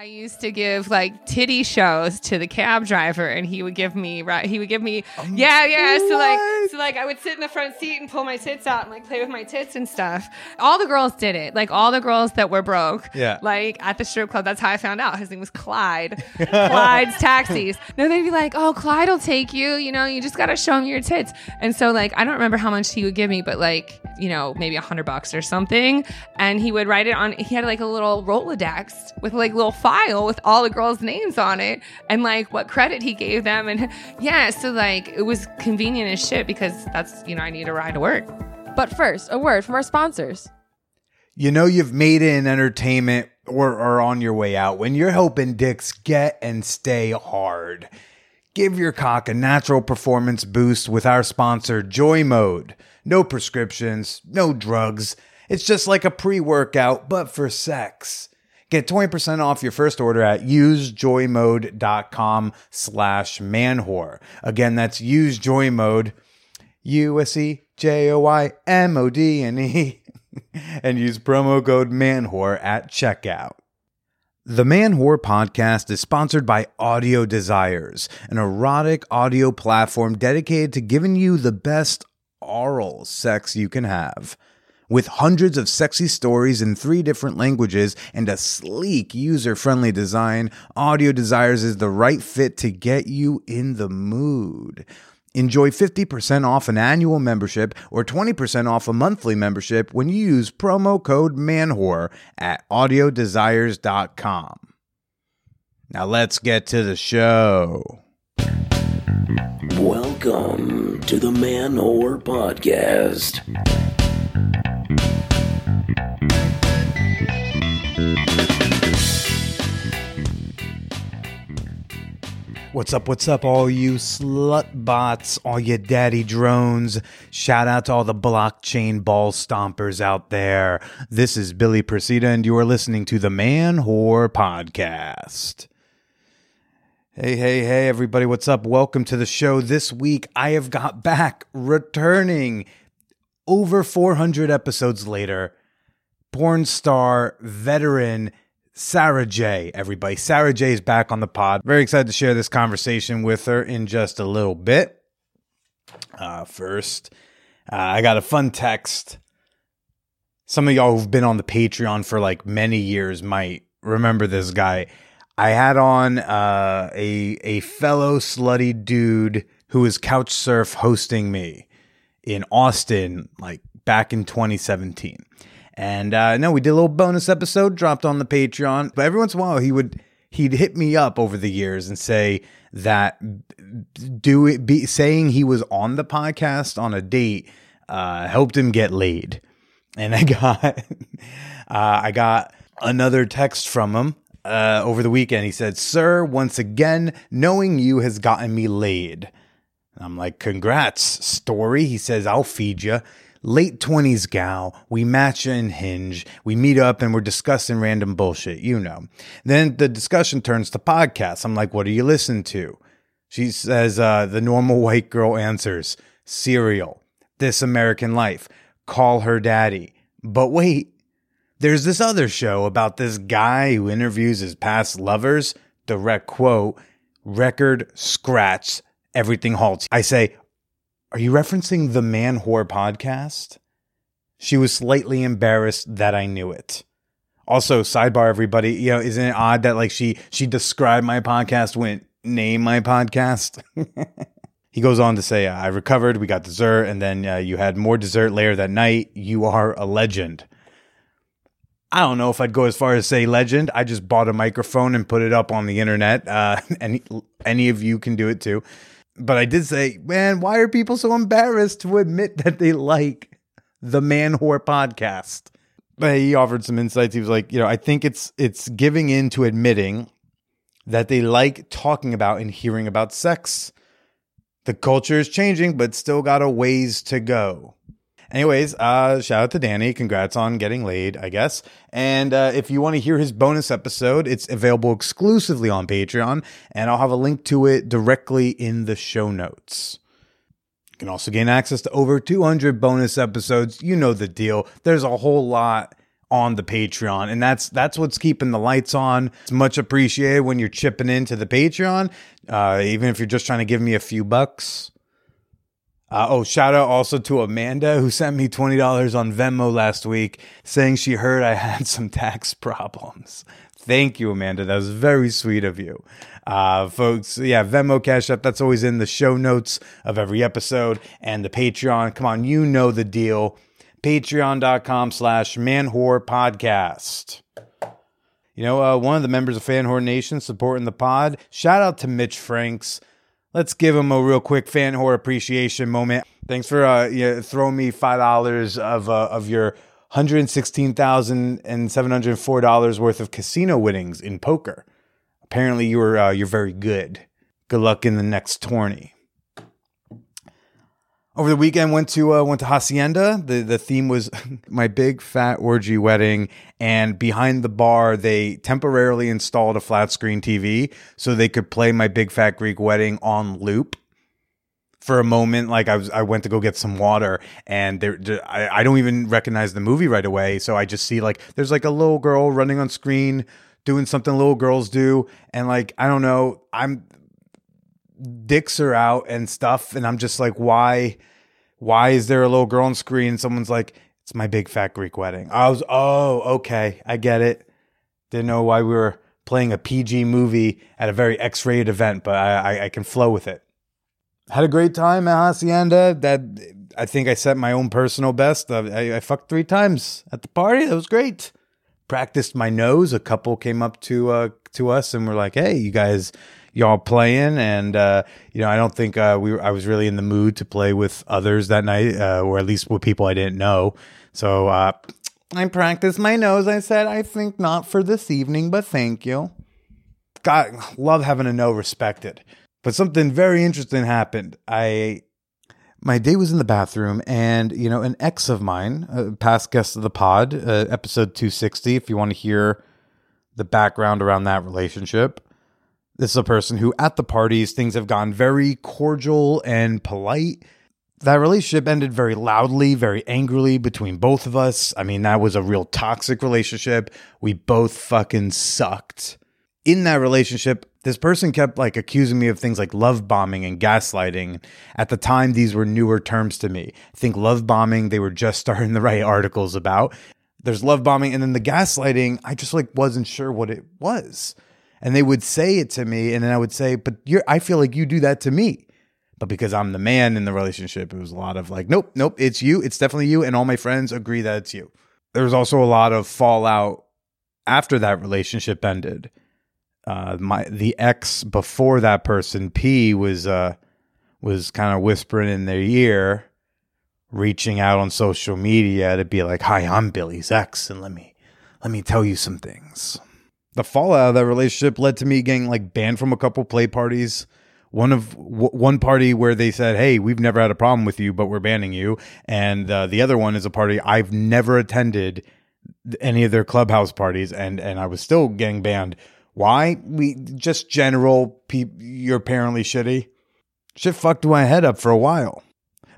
I used to give like titty shows to the cab driver, and he would give me right. He would give me um, yeah, yeah. So like, so like, I would sit in the front seat and pull my tits out and like play with my tits and stuff. All the girls did it. Like all the girls that were broke. Yeah. Like at the strip club. That's how I found out. His name was Clyde. Clyde's taxis. No, they'd be like, oh, Clyde will take you. You know, you just gotta show him your tits. And so like, I don't remember how much he would give me, but like, you know, maybe a hundred bucks or something. And he would write it on. He had like a little Rolodex with like little file with all the girls' names on it and like what credit he gave them. And yeah, so like it was convenient as shit because that's, you know, I need a ride to work. But first, a word from our sponsors. You know you've made it in entertainment or are on your way out when you're helping dicks get and stay hard. Give your cock a natural performance boost with our sponsor, Joymode. No prescriptions, no drugs. It's just like a pre workout, but for sex. Get 20% off your first order at usejoymode.com slash manwhore. Again, that's usejoymode, U-S-E-J-O-Y-M-O-D-N-E, and use promo code manwhore at checkout. The Manwhore podcast is sponsored by Audiodesires, an erotic audio platform dedicated to giving you the best oral sex you can have. With hundreds of sexy stories in three different languages and a sleek, user friendly design, Audiodesires is the right fit to get you in the mood. Enjoy 50% off an annual membership or 20% off a monthly membership when you use promo code MANWHORE at audiodesires.com. Now let's get to the show. Welcome to the Manwhore Podcast. What's up? What's up, all you slut bots, all you daddy drones? Shout out to all the blockchain ball stompers out there. This is Billy Procida, and you are listening to the Manwhore Podcast. Hey, hey, hey, everybody, what's up? Welcome to the show. This week, I have got back, returning over 400 episodes later, porn star, veteran, Sara Jay, everybody. Sara Jay is back on the pod. Very excited to share this conversation with her in just a little bit. Uh, first, uh, I got a fun text. Some of y'all who've been on the Patreon for like many years might remember this guy. I had on uh, a a fellow slutty dude who was couch surf hosting me in Austin, like back in 2017. And uh, no, we did a little bonus episode dropped on the Patreon. But every once in a while, he would he'd hit me up over the years and say that do it be saying he was on the podcast on a date uh, helped him get laid. And I got uh, I got another text from him uh, over the weekend. He said, "Sir, once again, knowing you has gotten me laid." I'm like, "Congrats, story." He says, "I'll feed you." late 20s gal. We match in Hinge. We meet up and we're discussing random bullshit, you know. Then the discussion turns to podcasts. I'm like, what do you listen to? She says, uh, the normal white girl answers, Serial, This American Life, Call Her Daddy. But wait, there's this other show about this guy who interviews his past lovers. Direct quote, record scratch, everything halts. I say, are you referencing the Manwhore podcast? She was slightly embarrassed that I knew it. Also, sidebar everybody, you know, isn't it odd that like she she described my podcast went name my podcast? he goes on to say, I recovered, we got dessert, and then uh, you had more dessert later that night. You are a legend. I don't know if I'd go as far as say legend. I just bought a microphone and put it up on the internet. Uh, any any of you can do it too but I did say, man, why are people so embarrassed to admit that they like the Manwhore podcast? But he offered some insights. He was like, you know, I think it's it's giving in to admitting that they like talking about and hearing about sex. The culture is changing, but still got a ways to go. Anyways, uh, shout out to Danny. Congrats on getting laid, I guess. And uh, if you want to hear his bonus episode, it's available exclusively on Patreon, and I'll have a link to it directly in the show notes. You can also gain access to over 200 bonus episodes. You know the deal. There's a whole lot on the Patreon. And that's that's what's keeping the lights on. It's much appreciated when you're chipping into the Patreon. Uh, even if you're just trying to give me a few bucks. Uh, oh, shout out also to Amanda who sent me $20 on Venmo last week saying she heard I had some tax problems. Thank you, Amanda. That was very sweet of you. Uh, folks, yeah, Venmo Cash App, that's always in the show notes of every episode and the Patreon. Come on, you know the deal. Patreon.com slash manwhore podcast. You know, uh, one of the members of Fan Whore Nation supporting the pod. Shout out to Mitch Franks. Let's give him a real quick fan whore appreciation moment. Thanks for uh, yeah, throwing me five dollars of uh, of your hundred sixteen thousand and seven hundred four dollars worth of casino winnings in poker. Apparently, you're uh, you're very good. Good luck in the next tourney. Over the weekend, went to uh, went to hacienda. the The theme was my big fat orgy wedding, and behind the bar, they temporarily installed a flat screen TV so they could play my big fat Greek wedding on loop for a moment. Like I was, I went to go get some water, and there, I, I don't even recognize the movie right away. So I just see like there's like a little girl running on screen doing something little girls do, and like I don't know, I'm dicks are out and stuff and i'm just like why why is there a little girl on screen? Someone's like it's my big fat greek wedding. I was oh okay. I get it. Didn't know why we were playing a pg movie at a very x-rated event but i i, I can flow with it. Had a great time at hacienda. That i think i set my own personal best. I, I fucked three times at the party. That was great. Practiced my nose. A couple came up to uh to us and were like hey you guys y'all playing. And uh, you know i don't think uh, we were, i was really in the mood to play with others that night uh, or at least with people i didn't know. So uh, i practiced my nose. I said i think not for this evening but thank you. God love having a no respected. But something very interesting happened. I my day was in the bathroom and you know an ex of mine past guest of the pod uh, episode 260 if you want to hear the background around that relationship this is a person who, at the parties, things have gone very cordial and polite. That relationship ended very loudly, very angrily between both of us. I mean, that was a real toxic relationship. We both fucking sucked. In that relationship, this person kept like accusing me of things like love bombing and gaslighting. At the time, these were newer terms to me. I think love bombing, they were just starting to write articles about. There's love bombing, and then the gaslighting, I just like wasn't sure what it was and they would say it to me and then i would say but you're i feel like you do that to me. But because i'm the man in the relationship it was a lot of like nope nope it's you it's definitely you and all my friends agree that it's you. There was also a lot of fallout after that relationship ended. Uh my the ex before that person p was uh was kind of whispering in their ear reaching out on social media to be like hi i'm billy's ex and let me let me tell you some things the fallout of that relationship led to me getting like banned from a couple play parties. One of w- one party where they said, "Hey, we've never had a problem with you, but we're banning you," and uh, the other one is a party I've never attended any of their clubhouse parties, and and I was still getting banned. Why? We just general. Pe- you're apparently shitty. Shit fucked my head up for a while,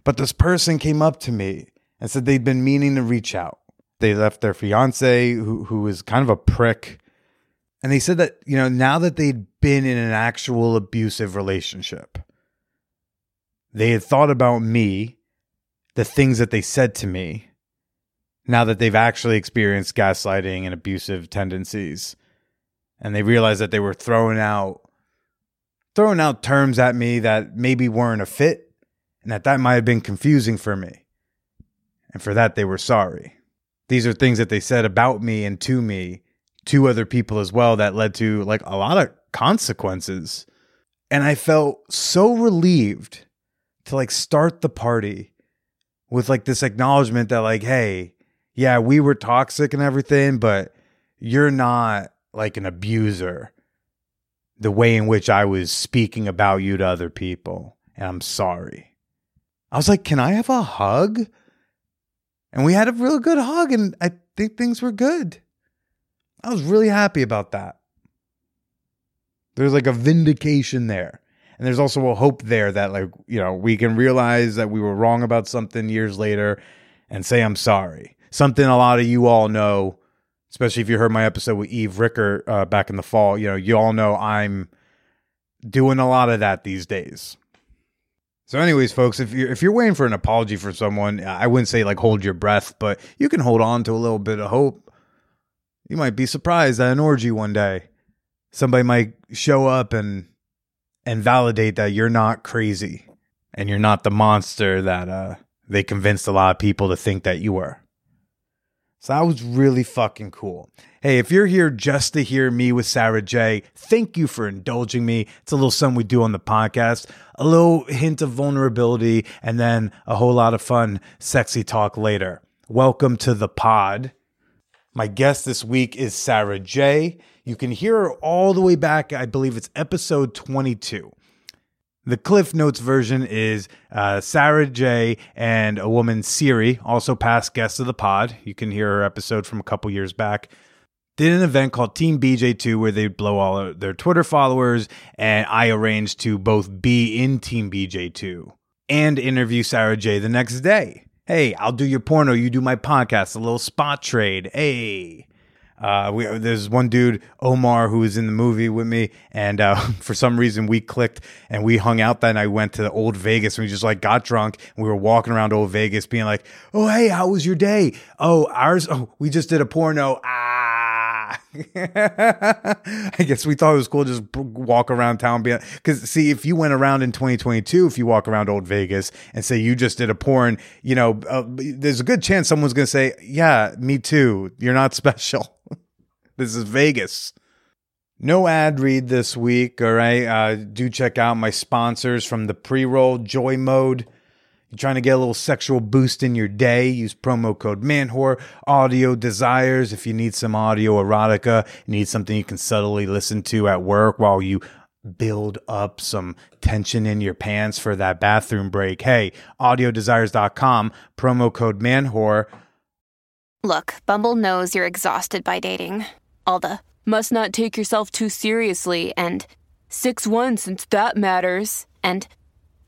but this person came up to me and said they'd been meaning to reach out. They left their fiance, who who was kind of a prick and they said that, you know, now that they'd been in an actual abusive relationship, they had thought about me, the things that they said to me, now that they've actually experienced gaslighting and abusive tendencies. And they realized that they were throwing out throwing out terms at me that maybe weren't a fit and that that might have been confusing for me. And for that they were sorry. These are things that they said about me and to me two other people as well that led to like a lot of consequences. And I felt so relieved to like start the party with like this acknowledgement that like, hey, yeah, we were toxic and everything, but you're not like an abuser the way in which I was speaking about you to other people. And I'm sorry. I was like, can I have a hug? And we had a real good hug, and I think things were good. I was really happy about that. There's like a vindication there. And there's also a hope there that, like, you know, we can realize that we were wrong about something years later and say, I'm sorry. Something a lot of you all know especially if you heard my episode with Eve Ricker uh, back in the fall. You know, you all know I'm doing a lot of that these days. So, anyways, folks, if you're if you're waiting for an apology from someone, I wouldn't say like hold your breath, but you can hold on to a little bit of hope. You might be surprised at an orgy one day. Somebody might show up and and validate that you're not crazy and you're not the monster that uh, they convinced a lot of people to think that you were. So that was really fucking cool. Hey, if you're here just to hear me with Sara Jay, thank you for indulging me. It's a little something we do on the podcast, a little hint of vulnerability, and then a whole lot of fun, sexy talk later. Welcome to the pod. My guest this week is Sara Jay. You can hear her all the way back, I believe it's episode 22. The Cliff Notes version is uh, Sara Jay. and a woman, Siri, also past guest of the pod. You can hear her episode from a couple years back. Did an event called Team BJ2 where they blow all their Twitter followers, and I arranged to both be in Team BJ2 and interview Sara Jay. the next day. Hey, I'll do your porno, you do my podcast, a little spot trade. Hey. Uh, we, there's one dude, Omar, who was in the movie with me, and uh, for some reason we clicked and we hung out Then I Went to the Old Vegas and we just like got drunk and we were walking around Old Vegas, being like, "Oh, hey, how was your day? Oh, ours. Oh, we just did a porno. Ah." I guess we thought it was cool just walk around town, because see if you went around in 2022, if you walk around Old Vegas and say you just did a porn, you know, uh, there's a good chance someone's gonna say, "Yeah, me too. You're not special." This is Vegas. No ad read this week, all right? Uh, do check out my sponsors from the pre roll Joymode. You're trying to get a little sexual boost in your day? Use promo code MANWHORE. Audiodesires. If you need some audio erotica, you need something you can subtly listen to at work while you build up some tension in your pants for that bathroom break. Hey, audiodesires.com, promo code MANWHORE. Look, Bumble knows you're exhausted by dating. All the must not take yourself too seriously and 6 1 since that matters. And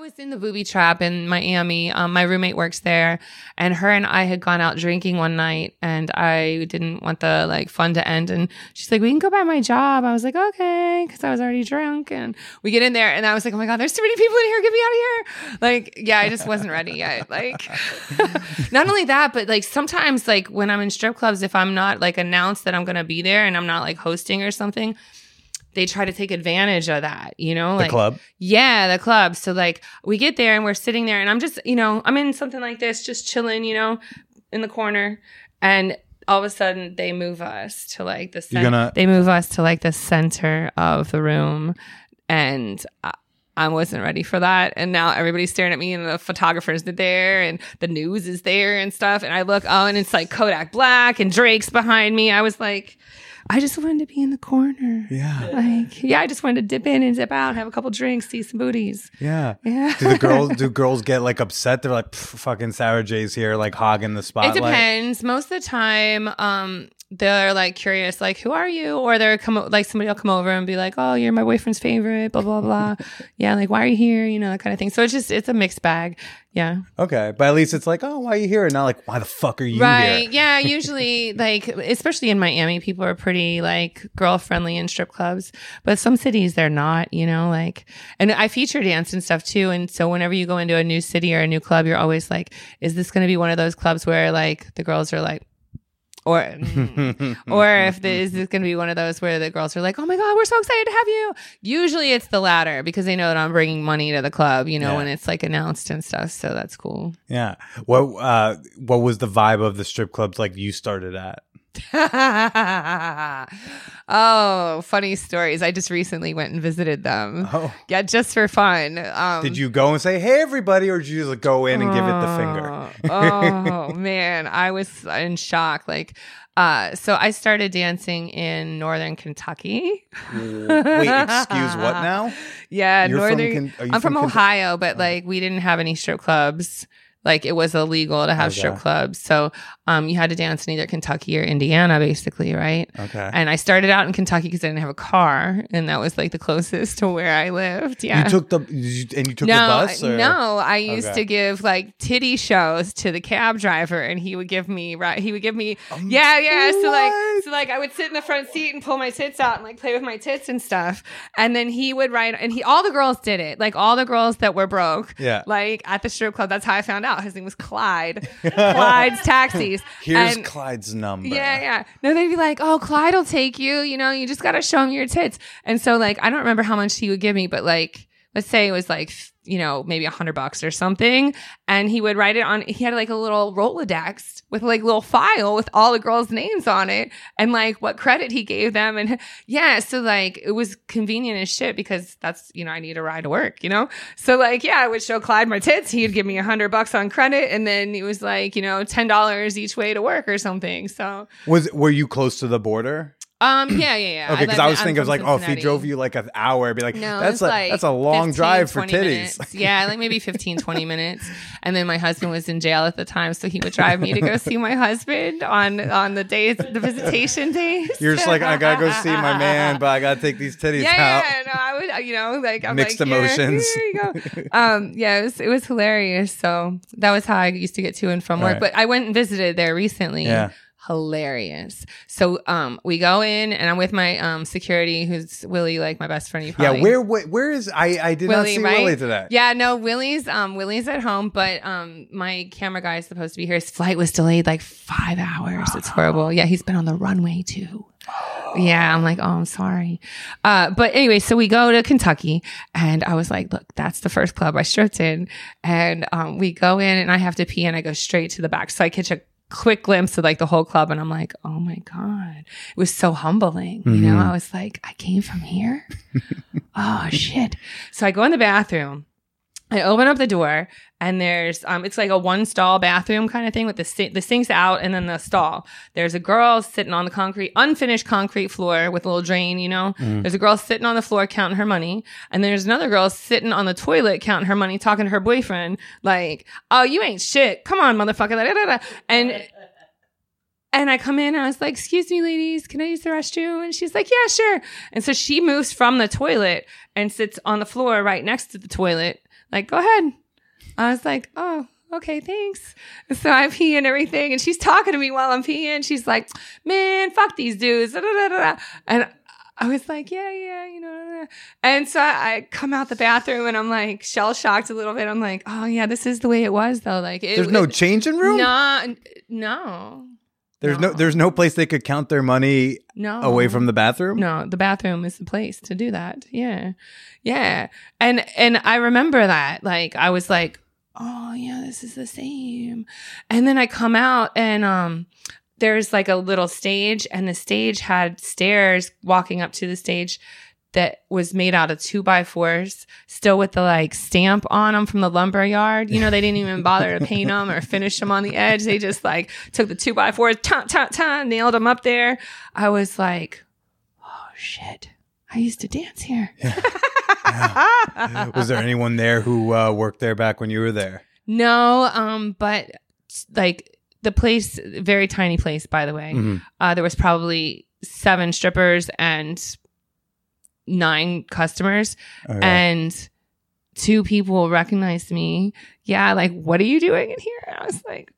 Was in the booby trap in Miami. Um, my roommate works there, and her and I had gone out drinking one night, and I didn't want the like fun to end. And she's like, "We can go by my job." I was like, "Okay," because I was already drunk. And we get in there, and I was like, "Oh my god, there's too many people in here. Get me out of here!" Like, yeah, I just wasn't ready yet. Like, not only that, but like sometimes, like when I'm in strip clubs, if I'm not like announced that I'm gonna be there and I'm not like hosting or something they try to take advantage of that, you know, like The club? Yeah, the club. So like we get there and we're sitting there and I'm just, you know, I'm in something like this, just chilling, you know, in the corner, and all of a sudden they move us to like the center. gonna- They move us to like the center of the room, and. I, I wasn't ready for that. And now everybody's staring at me, and the photographers are there, and the news is there and stuff. And I look, oh, and it's like Kodak Black and Drake's behind me. I was like, I just wanted to be in the corner. Yeah. Like, yeah, I just wanted to dip in and dip out, have a couple drinks, see some booties. Yeah. Yeah. Do the girls do girls get like upset? They're like, fucking Sara Jay's here, like hogging the spot. It spotlight. depends. Most of the time, um, they're like curious, like, who are you? Or they're come like somebody will come over and be like, Oh, you're my boyfriend's favorite, blah, blah, blah. yeah, like why are you here? You know, that kind of thing. So it's just it's a mixed bag. Yeah. Okay, but at least it's like, oh, why are you here? And not like, why the fuck are you here? right. here? Yeah. Usually like especially in Miami, people are pretty like girl friendly in strip clubs. But some cities they're not, you know, like and I feature dance and stuff too. And so whenever you go into a new city or a new club, you're always like, is this gonna be one of those clubs where like the girls are like or mm, or if the, is this going to be one of those where the girls are like, "Oh my god, we're so excited to have you." Usually, it's the latter because they know that I'm bringing money to the club. You know, Yeah. when it's like announced and stuff. So that's cool. Yeah. What uh what was the vibe of the strip clubs like you started at? oh, funny stories. I just recently went and visited them. Oh. Yeah, just for fun. Um, Did you go and say, "Hey everybody," or did you just like, go in and give it the finger? oh man, I was in shock. Like, uh, so I started dancing in Northern Kentucky. Wait, excuse what now? Yeah, You're from northern. Ken- are you I'm from from? Ohio, but like we didn't have any strip clubs like it was illegal to have strip clubs. So um, you had to dance in either Kentucky or Indiana, basically, right? Okay. And I started out in Kentucky because I didn't have a car, and that was like the closest to where I lived. Yeah. You took the you, and you took no, the bus. Or? no. I used Okay. to give like titty shows to the cab driver, and he would give me right. He would give me, yeah, yeah. So like, Um, so like, I would sit in the front seat and pull my tits out and like play with my tits and stuff. And then he would write, and he all the girls did it. Like all the girls that were broke, Yeah. Like at the strip club. That's how I found out. His name was Clyde. Clyde's taxis. Here's And- Clyde's number. yeah, yeah. No, they'd be like, "Oh, Clyde will take you. You know, you just got to show him your tits." And so, like, I don't remember how much he would give me, but like, let's say it was like, you know, maybe a hundred bucks or something, and he would write it on. He had like a little Rolodex with like little file with all the girls' names on it and like what credit he gave them, and yeah, so like it was convenient as shit because that's you know I need a ride to work, you know. So like, yeah, I would show Clyde my tits. He'd give me a hundred bucks on credit, and then it was like you know ten dollars each way to work or something. So. Was were you close to the border? Um. Yeah. Yeah. Yeah. Okay, because I live- was I'm thinking of from like, oh, if he drove you like an hour, I'd be like, No, that's a like that's a long 15, drive for 20 titties. minutes. Yeah, like maybe 15, 20 minutes. And then my husband was in jail at the time, so he would drive me to go see my husband on on the days, the visitation days. You're just like, I gotta go see my man, but I gotta take these titties Yeah, out. yeah, no, I would, you know, like I'm Mixed like, emotions. Here, you go. Um, yeah, it was, it was hilarious. So that was how I used to get to and from work. Right. But I went and visited there recently. Yeah. Hilarious. So um, we go in and I'm with my um security, who's Willie, like my best friend. You Yeah, where where, where is I I did not Willie, see right? Willie today. Yeah, no, Willie's um Willie's at home, but um my camera guy is supposed to be here. His flight was delayed like five hours. It's horrible. Yeah, he's been on the runway too. Yeah, I'm like, oh, I'm sorry. Uh, but anyway, so we go to Kentucky, and I was like, look, that's the first club I stripped in, and um, we go in, and I have to pee, and I go straight to the back, so I catch a quick glimpse of like the whole club, and I'm like, oh my god, it was so humbling. You know, mm-hmm. I was like, I came from here. oh shit. So I go in the bathroom. I open up the door and there's um it's like a one stall bathroom kind of thing with the si- the sinks out and then the stall. There's a girl sitting on the concrete unfinished concrete floor with a little drain, you know. There's a girl sitting on the floor counting her money and there's another girl sitting on the toilet counting her money talking to her boyfriend like, "Oh, you ain't shit. Come on, motherfucker." Da, da, da. And and I come in and I was like, excuse me, ladies, can I use the restroom? And she's like, yeah, sure. And so she moves from the toilet and sits on the floor right next to the toilet. Like, go ahead. I was like, oh, okay, thanks. So I pee and everything. And she's talking to me while I'm peeing. She's like, man, fuck these dudes. Da, da, da. And I was like, yeah, yeah, you know. And so I, come out the bathroom and I'm like shell shocked a little bit. I'm like, oh, yeah, this is the way it was, though. Like, it, There's no changing room. no, no. There's no. there's no place they could count their money No. away from the bathroom. No, the bathroom is the place to do that. Yeah. Yeah. And and I remember that. Like I was like, "Oh, yeah, this is the same." And then I come out and um there's like a little stage and the stage had stairs walking up to the stage that was made out of two by fours, still with the like stamp on them from the lumber yard. You know, they didn't even bother to paint them or finish them on the edge. They just like took the two by fours, ta ta ta, nailed them up there. I was like, oh shit, I used to dance here. Was there anyone there who uh, worked there back when you were there? No, um, but like the place, very tiny place, by the way. Mhm. Uh, there was probably seven strippers and nine customers, oh, Okay. and two people recognized me. Yeah, like, what are you doing in here? And I was like,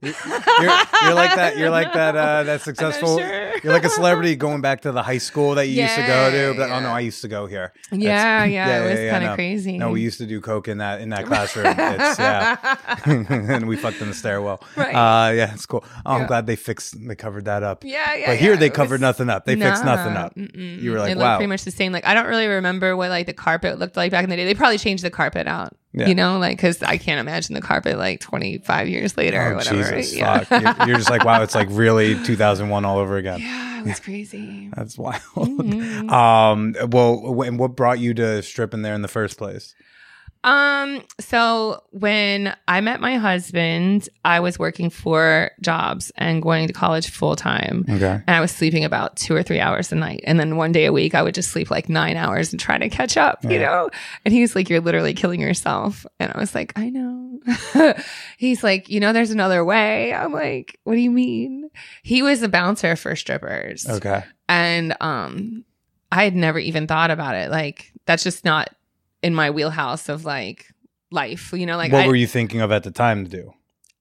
You're, you're like that. You're like that. Uh, that successful. sure. You're like a celebrity going back to the high school that you used to go to. But, Oh no, Yeah. I used to go here. yeah, That's- yeah, it was kind of no. crazy. No, we used to do coke in that in that classroom. It's, yeah, and we fucked in the stairwell. Right. Uh, yeah, it's cool. Oh, I'm glad they fixed. They covered that up. Yeah, yeah. But here yeah, they covered was- nothing up. They fixed nothing up. mm-mm. You were like, it wow. looked pretty much the same. Like I don't really remember what like the carpet looked like back in the day. They probably changed the carpet out. Yeah. You know, like because I can't imagine the carpet like 25 years later or Oh, whatever. Jesus, yeah. You're, you're just like, wow, it's like really 2001 all over again. yeah, it was crazy. That's wild. Mhm. Um, well, and what brought you to stripping there in the first place? Um, so when I met my husband, I was working four jobs and going to college full time. Okay. And I was sleeping about two or three hours a night. And then one day a week, I would just sleep like nine hours and try to catch up, you know? And he was like, You're literally killing yourself. And I was like, I know. He's like, You know, there's another way. I'm like, What do you mean? He was a bouncer for strippers. Okay. And um, I had never even thought about it. Like, that's just not in my wheelhouse of like life, you know? Like, what I, were you thinking of at the time to do?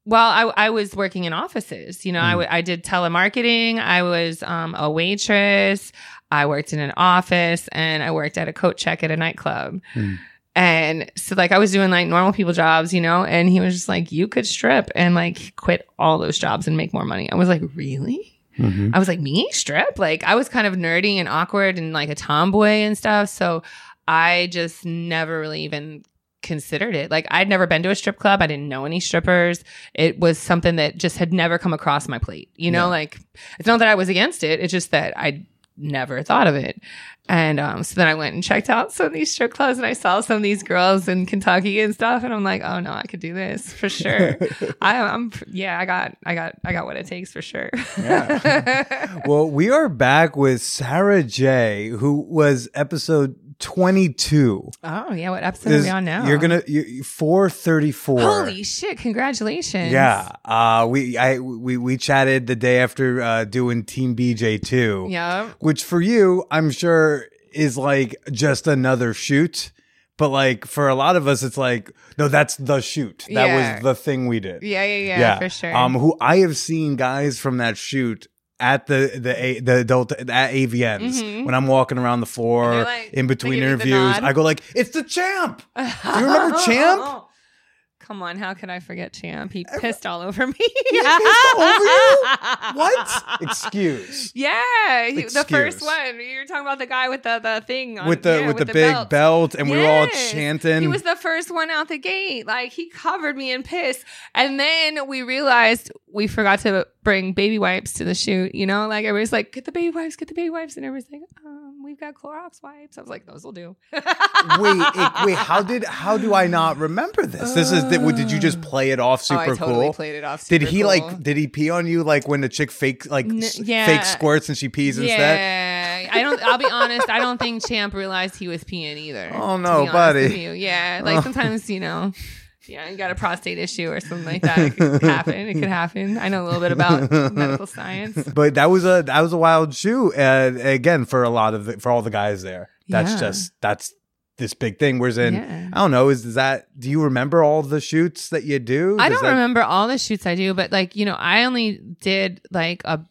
well, I, I was working in offices. You know, I Mm. w- I did telemarketing. I was um, a waitress. I worked in an office, and I worked at a coat check at a nightclub. Mm. And so, like, I was doing like normal people jobs, you know. And he was just like, "You could strip and like quit all those jobs and make more money." I was like, "Really?" Mm-hmm. I was like, me strip? Like I was kind of nerdy and awkward and like a tomboy and stuff. So I just never really even considered it. Like I'd never been to a strip club. I didn't know any strippers. It was something that just had never come across my plate. You know, Yeah. like it's not that I was against it. It's just that I never thought of it. And um, so then I went and checked out some of these strip clubs and I saw some of these girls in Kentucky and stuff. And I'm like, oh no, I could do this for sure. I, I'm, yeah, I got, I got, I got what it takes for sure. yeah. Well, we are back with Sara Jay, who was episode 22. Oh yeah, what episode are we on now? You're gonna you, 434. Holy shit! Congratulations. Yeah, uh, we I we we chatted the day after uh, doing Team BJ two. Yeah. which for you, I'm sure is like just another shoot. But like for a lot of us, it's like no, that's the shoot. That Yeah. was the thing we did. Yeah, yeah, yeah, for sure. Um, who I have seen guys from that shoot at the the the adult at AVNs Mhm. when I'm walking around the floor like- in between give you the interviews. I go like, "It's the champ." Do you remember Champ? Come on, how could I forget Champ? He pissed all over me. He pissed all over you? What? Excuse. Yeah, he, the first Excuse. one. You were talking about the guy with the, the thing on, with the yeah, with, the, big belt, and we were all Yes. chanting. He was the first one out the gate. Like he covered me in piss. And then we realized we forgot to bring baby wipes to the shoot. You know, like everybody's like, get the baby wipes, get the baby wipes. And everybody's like, um, we've got Clorox wipes. I was like, those will do. wait, it, wait. How did how do I not remember this? This is did, did you just play it off oh, super I totally cool? played it off. Did he cool. like? Did he pee on you like when the chick fake like N- yeah. fake squirts and she pees instead? Yeah, I don't. I'll be honest. I don't think Champ realized he was peeing either. Oh, no, buddy. Yeah, like Oh. sometimes you know, yeah, you got a prostate issue or something like that. It could happen. It could happen. I know a little bit about medical science. But that was a that was a wild shoot. And again, for a lot of the, for all the guys there, that's Yeah. just that's this big thing. Whereas in Yeah. I don't know, is, is that do you remember all the shoots that you do? I Does don't that- remember all the shoots I do, but like you know, I only did like a.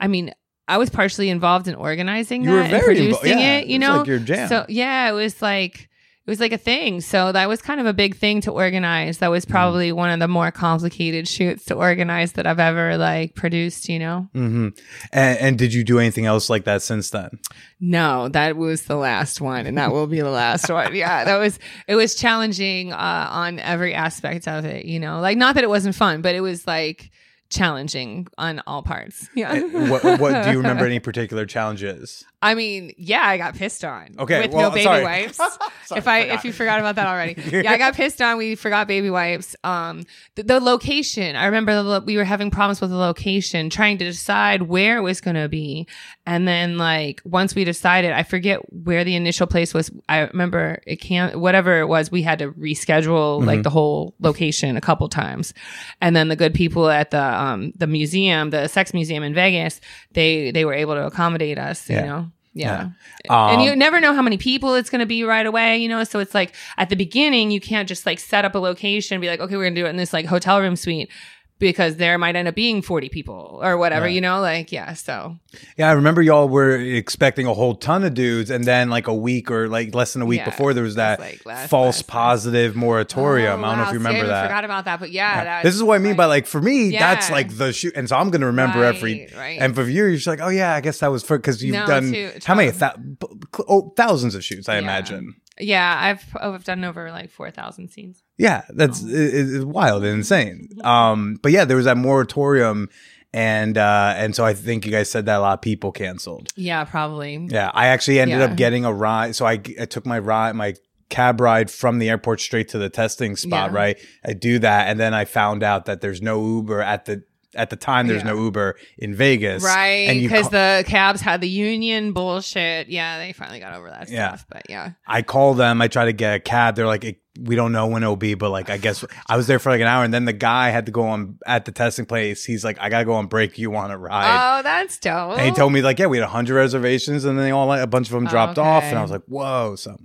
I mean, I was partially involved in organizing You that were and very invo- producing yeah, it. You know, like your jam. So yeah, it was like it was like a thing. So that was kind of a big thing to organize. That was Mm. probably one of the more complicated shoots to organize that I've ever like produced. You know. Mm-hmm. And, and did you do anything else like that since then? No, that was the last one, and that will be the last one. Yeah, that was it was challenging uh, on every aspect of it. You know, like not that it wasn't fun, but it was like challenging on all parts. Yeah. Uh, what, what do you remember any particular challenges? I mean, yeah, I got pissed on. Okay, with well, no baby sorry. wipes. Sorry, if I forgot. if you forgot about that already, yeah, I got pissed on. We forgot baby wipes. Um, the, the location. I remember the, lo- we were having problems with the location, trying to decide where it was going to be, and then like once we decided, I forget where the initial place was. I remember it can't whatever it was. We had to reschedule Mm-hmm. like the whole location a couple times, and then the good people at the um the museum, the sex museum in Vegas, they they were able to accommodate us. Yeah. You know. Yeah. Um, and you never know how many people it's going to be right away, you know? So it's like at the beginning, you can't just like set up a location and be like, okay, we're going to do it in this like hotel room suite because there might end up being 40 people or whatever, Right. you know? Like, yeah. So Yeah, I remember y'all were expecting a whole ton of dudes, and then like a week or like less than a week Yeah, before, there was it was, that like, last- false last- positive moratorium. Oh, I don't know if you remember that. forgot about that, but yeah. Yeah. that- This is what I mean by like for me, that's like the shoot, and so I'm gonna remember every. Right, right. And for you, you're just like, oh yeah, I guess that was for because you've No, done too- how many? b- oh, thousands of shoots, I imagine. Yeah. I've, oh, I've done over like 4,000 scenes. Yeah, that's Oh. it, it's wild and insane. Um, but yeah, there was that moratorium, and uh, and so I think you guys said that a lot of people canceled. Yeah, probably. Yeah, I actually ended Yeah. up getting a ride. So I, I took my ride, my cab ride from the airport straight to the testing spot, Yeah. right? I do that, and then I found out that there's no Uber at the at the time. There's Yeah. no Uber in Vegas, Right, And because ca- the cabs had the union bullshit. Yeah, they finally got over that Yeah. stuff. But yeah, I call them. I try to get a cab. They're like, we don't know when it'll be, but like, I guess I was there for like an hour, and then the guy had to go on at the testing place. He's like, I gotta go on break. You want to ride? oh, that's dope. And he told me like, yeah, we had hundred reservations, and then they all like a bunch of them dropped off, and I was like, whoa. So,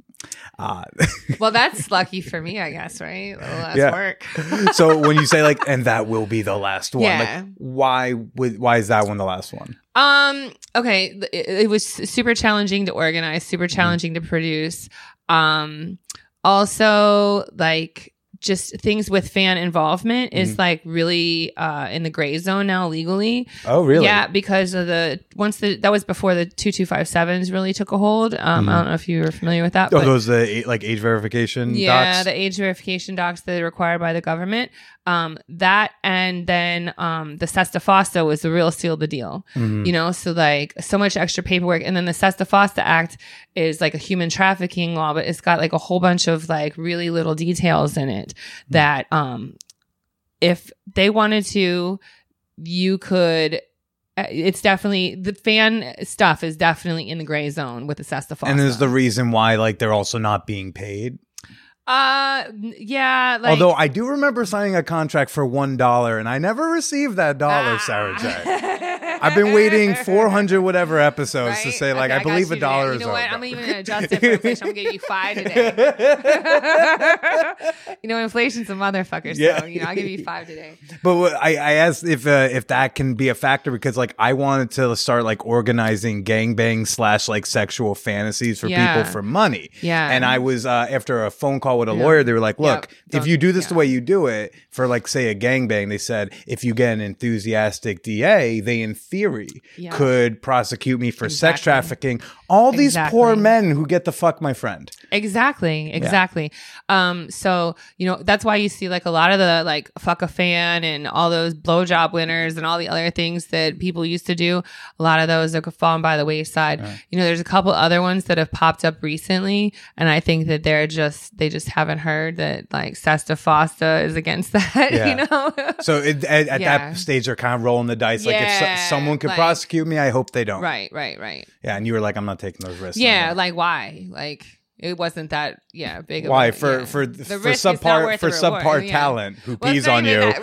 uh, well, that's lucky for me, I guess. Right, little less Yeah. work. so when you say like, and that will be the last one, Yeah. like, why would why is that one the last one? Um. Okay. It, it was super challenging to organize. Super Mm-hmm. challenging to produce. Um. Also, like just things with fan involvement is Mhm. like really uh in the gray zone now legally. Oh, really? Yeah, because of the once the that was before the two two five sevens really took a hold. Um, I don't know if you were familiar with that. Mm-hmm. Oh, those the like age verification yeah, docs. the age verification docs that are required by the government. Um, that and then um, the Sesta Fosta was the real seal of the deal. Mhm. You know, so like so much extra paperwork, and then the Sesta Fosta Act is like a human trafficking law, but it's got like a whole bunch of like really little details in it that um, if they wanted to, you could. uh, It's definitely the fan stuff is definitely in the gray zone with the Sesta Fosta. and is the reason why like they're also not being paid. Uh yeah like Although I do remember signing a contract for one dollar, and I never received that dollar, Ah. Sara Jay. I've been waiting 400 whatever episodes to say like Okay, I got believe a dollar today. is You know what? I'm even gonna adjust it for inflation. I'm gonna give you five today. you know, inflation's a motherfucker. So Yeah. you know, I'll give you five today. But what, I, I asked if uh, if that can be a factor because like I wanted to start like organizing gangbang slash like sexual fantasies for Yeah. people for money. Yeah. And I was uh, after a phone call with a lawyer, they were like, "Look, Yep. if you do this the way you do it for like say a gangbang, they said if you get an enthusiastic DA, they in theory Yeah. could prosecute me for sex trafficking. All these poor men who get the fuck my friend. Exactly, exactly. Um, so you know that's why you see like a lot of the like fuck a fan and all those blowjob winners and all the other things that people used to do. A lot of those have fallen by the wayside. You know, there's a couple other ones that have popped up recently, and I think that they're just they just haven't heard that like Sesta Fosta is against that. Yeah. You know. So it, at, at Yeah. that stage, they're kind of rolling the dice. Like if so- someone could like- prosecute me, I hope they don't. right, right, right. Yeah, and you were like, I'm not taking those risks. Yeah, like why? Like it wasn't that yeah big. of why a- for yeah. for for not subpar for subpar yeah. talent who Well, pees on you?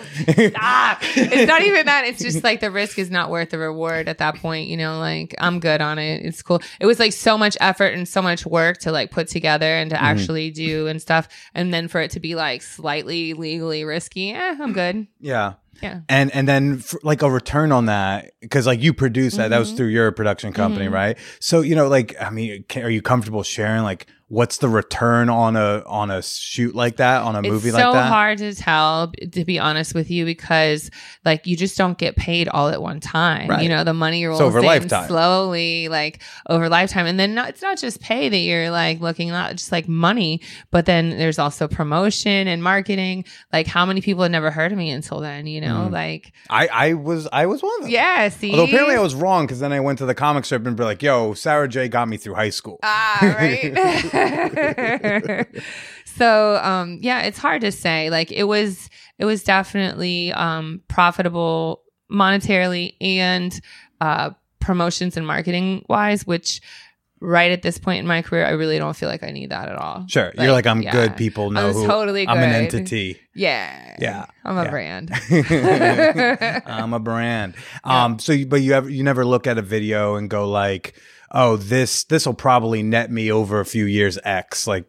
Stop. It's not even that. It's just like the risk is not worth the reward at that point. You know, like I'm good on it. It's cool. It was like so much effort and so much work to like put together and to Mm-hmm. actually do and stuff. And then for it to be like slightly legally risky, eh, I'm good. yeah. Yeah. And and then for, like a return on that because like you produced that that Mm-hmm. was through your production company, right? So you know, like I mean, can, are you comfortable sharing like what's the return on a on a shoot like that on a movie it's like that? It's so hard to tell to be honest with you because like you just don't get paid all at one time Right. you know the money rolls over in lifetime. slowly like over lifetime and then not, it's not just pay that you're like looking not just like money but then there's also promotion and marketing like how many people had never heard of me until then you know Mm. like I I was I was one of them. yeah see Although apparently I was wrong because then I went to the comic strip and be like, "Yo, Sara Jay got me through high school." Ah, right. so, um, yeah, it's hard to say. Like it was, it was definitely um, profitable monetarily and uh, promotions and marketing wise, which right at this point in my career, I really don't feel like I need that at all. Sure, you're like I'm yeah. good. People know I'm who totally I'm an entity. Yeah, Yeah, I'm a yeah. brand. I'm a brand. Um, so, you, but you have you never look at a video and go like, "Oh, this this will probably net me over a few years X." Like,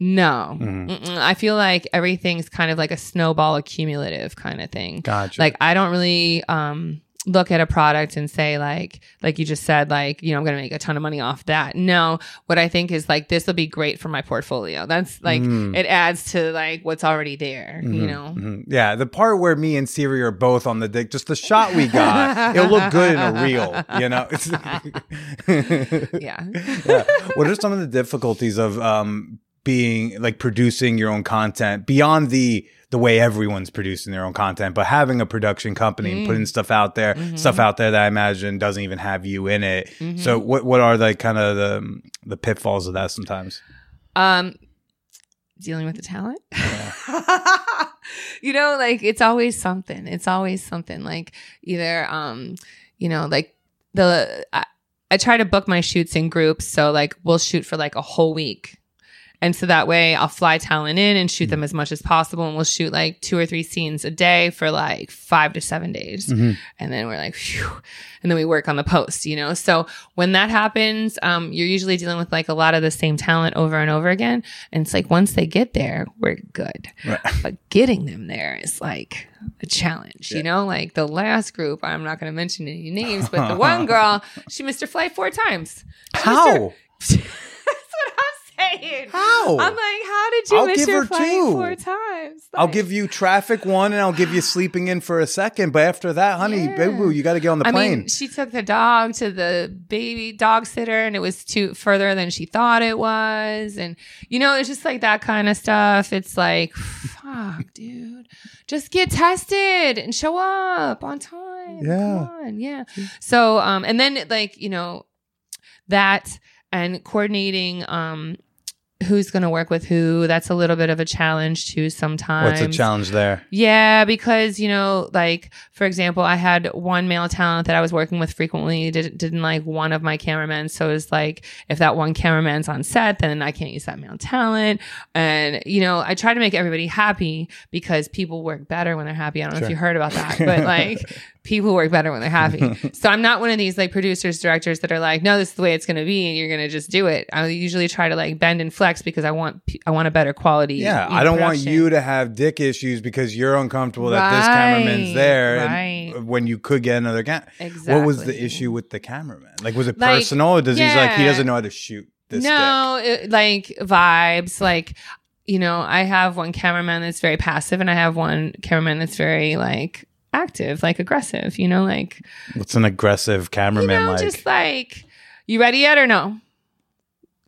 No. Mm-mm. I feel like everything's kind of like a snowball accumulative kind of thing. gotcha. Like I don't really um look at a product and say like like you just said like you know I'm going to make a ton of money off that. No, what I think is like this will be great for my portfolio. That's like Mm. it adds to like what's already there, you Mhm, know. mhm. Yeah, the part where me and Siri are both on the dick, just the shot we got, it'll look good in a reel, you know. Yeah. yeah. What are some of the difficulties of um being like producing your own content beyond the the way everyone's producing their own content, but having a production company and Mm. putting stuff out there, Mm-hmm. stuff out there that I imagine doesn't even have you in it. So what what are the kind of the the pitfalls of that sometimes? Um dealing with the talent. you know, like it's always something. It's always something. Like either, um, you know, like the I, I try to book my shoots in groups. So like we'll shoot for like a whole week. And so that way I'll fly talent in and shoot them as much as possible. And we'll shoot like two or three scenes a day for like five to seven days. And then we're like, phew. And then we work on the post, you know? So when that happens, um, you're usually dealing with like a lot of the same talent over and over again. And it's like once they get there, we're good. But getting them there is like a challenge, you know? Like the last group, I'm not going to mention any names, but the one girl, she missed her flight four times. She How? That's I'm saying. How? I'm like, how did you I'll miss give your her flight two. four times? I'll give you traffic one and I'll give you sleeping in for a second. But after that, honey, Yeah. boo boo, you got to get on the I plane. mean, she took the dog to the baby dog sitter, and it was too further than she thought it was, and you know, it's just like that kind of stuff. It's like, fuck, dude, just get tested and show up on time. Yeah. Come on. yeah. So, um, and then like you know, that and coordinating, um. Who's going to work with who? That's a little bit of a challenge too sometimes. What's the challenge there? Yeah, because you know, like for example, I had one male talent that I was working with frequently did, didn't like one of my cameramen, so it's like if that one cameraman's on set, then I can't use that male talent. And you know, I try to make everybody happy because people work better when they're happy. I don't know if you heard about that, but like people work better when they're happy. so I'm not one of these like producers, directors that are like, no, this is the way it's going to be, and you're going to just do it. I usually try to like bend and flex because I want I want a better quality. Yeah, I don't want you to have dick issues because you're uncomfortable that this cameraman's there right. when you could get another guy. cam. Exactly. What was the issue with the cameraman? Like, was it Like, personal or does he's like, he doesn't know how to shoot this no, it, like vibes, like you know, I have one cameraman that's very passive, and I have one cameraman that's very like active, like aggressive. You know, like What's an aggressive you cameraman know, like? just like you ready yet or no?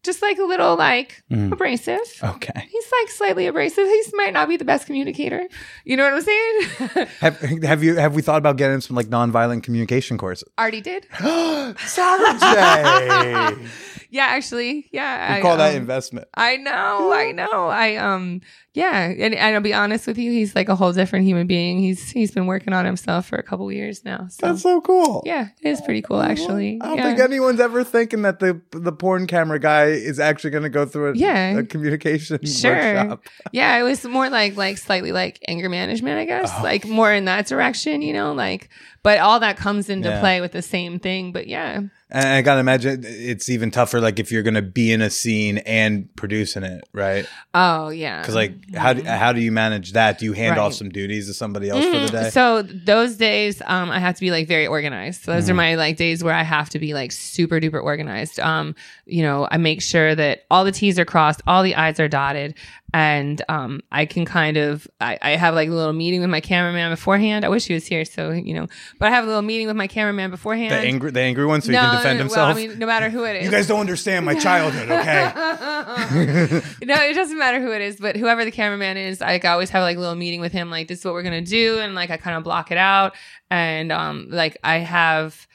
Just like a little like Mm. abrasive. okay. He's like slightly abrasive. He might not be the best communicator. You know what I'm saying? Have, have you have we thought about getting some like nonviolent communication courses? Already did. Sara Jay. Yeah, actually, yeah. We I, call that um, investment. I know, I know. I um yeah, and, and I'll be honest with you, he's like a whole different human being. He's he's been working on himself for a couple years now. So That's so cool. yeah, it is pretty cool actually. I don't yeah. think anyone's ever thinking that the the porn camera guy is actually going to go through a, Yeah. a communication Sure. workshop. yeah, it was more like like slightly like anger management, I guess. Oh. Like more in that direction, you know, like but all that comes into Yeah. play with the same thing. But yeah. And I gotta imagine it's even tougher, like if you're gonna be in a scene and producing it, right? Oh yeah. Because like, how do, how do you manage that? Do you hand off some duties to somebody else for the Mhm. day? So those days, um, I have to be like very organized. So those Mm-hmm. are my like days where I have to be like super duper organized. Um, you know, I make sure that all the T's are crossed, all the I's are dotted, and um, I can kind of I, I have like a little meeting with my cameraman beforehand. I wish he was here, so you know, but I have a little meeting with my cameraman beforehand. the angry, the angry one, so he can defend well, himself. I mean, no matter who it is. you guys don't understand my childhood, okay? no, it doesn't matter who it is, but whoever the cameraman is, like I always have like a little meeting with him, like this is what we're gonna do, and like I kind of block it out, and um, like I have.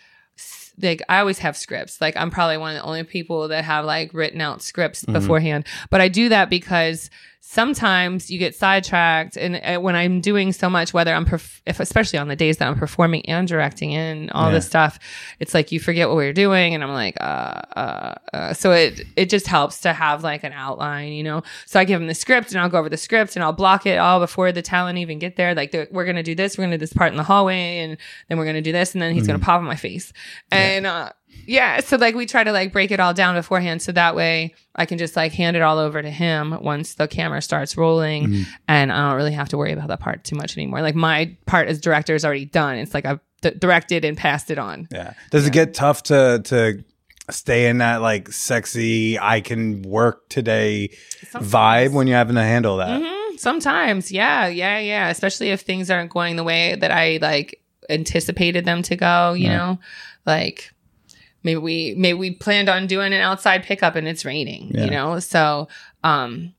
Like I always have scripts. Like I'm probably one of the only people that have like written out scripts mm-hmm. beforehand. But I do that because sometimes you get sidetracked, and uh, when I'm doing so much, whether I'm, perf- if especially on the days that I'm performing and directing and all Yeah. this stuff, it's like you forget what we're doing, and I'm like, uh, uh, uh. So it it just helps to have like an outline, you know. So I give them the script, and I'll go over the script, and I'll block it all before the talent even get there. Like we're gonna do this, we're gonna do this part in the hallway, and then we're gonna do this, and then he's gonna pop in my face, and uh, yeah. So like we try to like break it all down beforehand, so that way I can just like hand it all over to him once the camera starts rolling, and I don't really have to worry about that part too much anymore. Like my part as director is already done. It's like I've d- directed and passed it on. Yeah. Does it get tough to to stay in that like sexy I can work today vibe when you're having to handle that? Mhm. Sometimes, yeah, yeah, yeah. Especially if things aren't going the way that I like anticipated them to go. You Yeah. know, like maybe we maybe we planned on doing an outside pickup and it's raining. Yeah. You know, so um,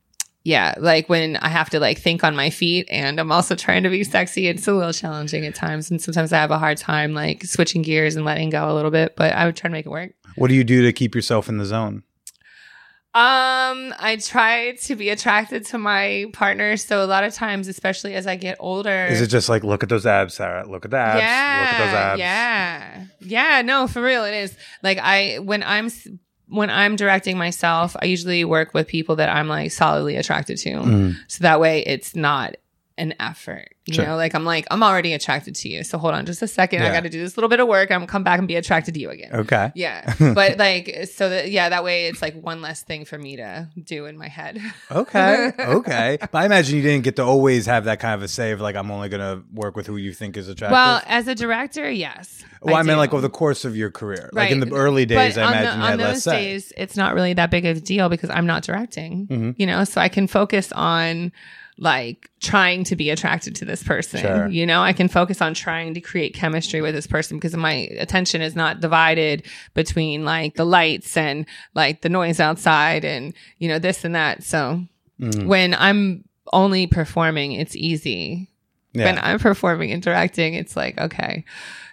yeah, like when I have to like think on my feet and I'm also trying to be sexy, it's a little challenging at times, and sometimes I have a hard time like switching gears and letting go a little bit. But I would try to make it work. What do you do to keep yourself in the zone? Um, I try to be attracted to my partner. So a lot of times, especially as I get older, Is it just like look at those abs, Sara? Look at the abs. yeah, Look at those abs. yeah, yeah. No, for real, it is. Like I when I'm when I'm directing myself, I usually work with people that I'm like solidly attracted to. Mm. So that way, it's not an effort. You Sure. know, like I'm like I'm already attracted to you. So hold on, just a second. I got to do this little bit of work. I'm come back and be attracted to you again. Okay. Yeah, but like so that yeah, that way it's like one less thing for me to do in my head. Okay. Okay. But I imagine you didn't get to always have that kind of a say of like I'm only gonna work with who you think is attractive. Well, as a director, yes. well, I, mean like over the course of your career. Like in the early days, But I the- imagine you on had less those say. days, it's not really that big of a deal because I'm not directing. Mhm. You know, so I can focus on like trying to be attracted to this person. Sure. You know, I can focus on trying to create chemistry with this person because my attention is not divided between like the lights and like the noise outside and you know this and that. So Mhm. when I'm only performing, it's easy. When I'm performing and directing, it's like okay,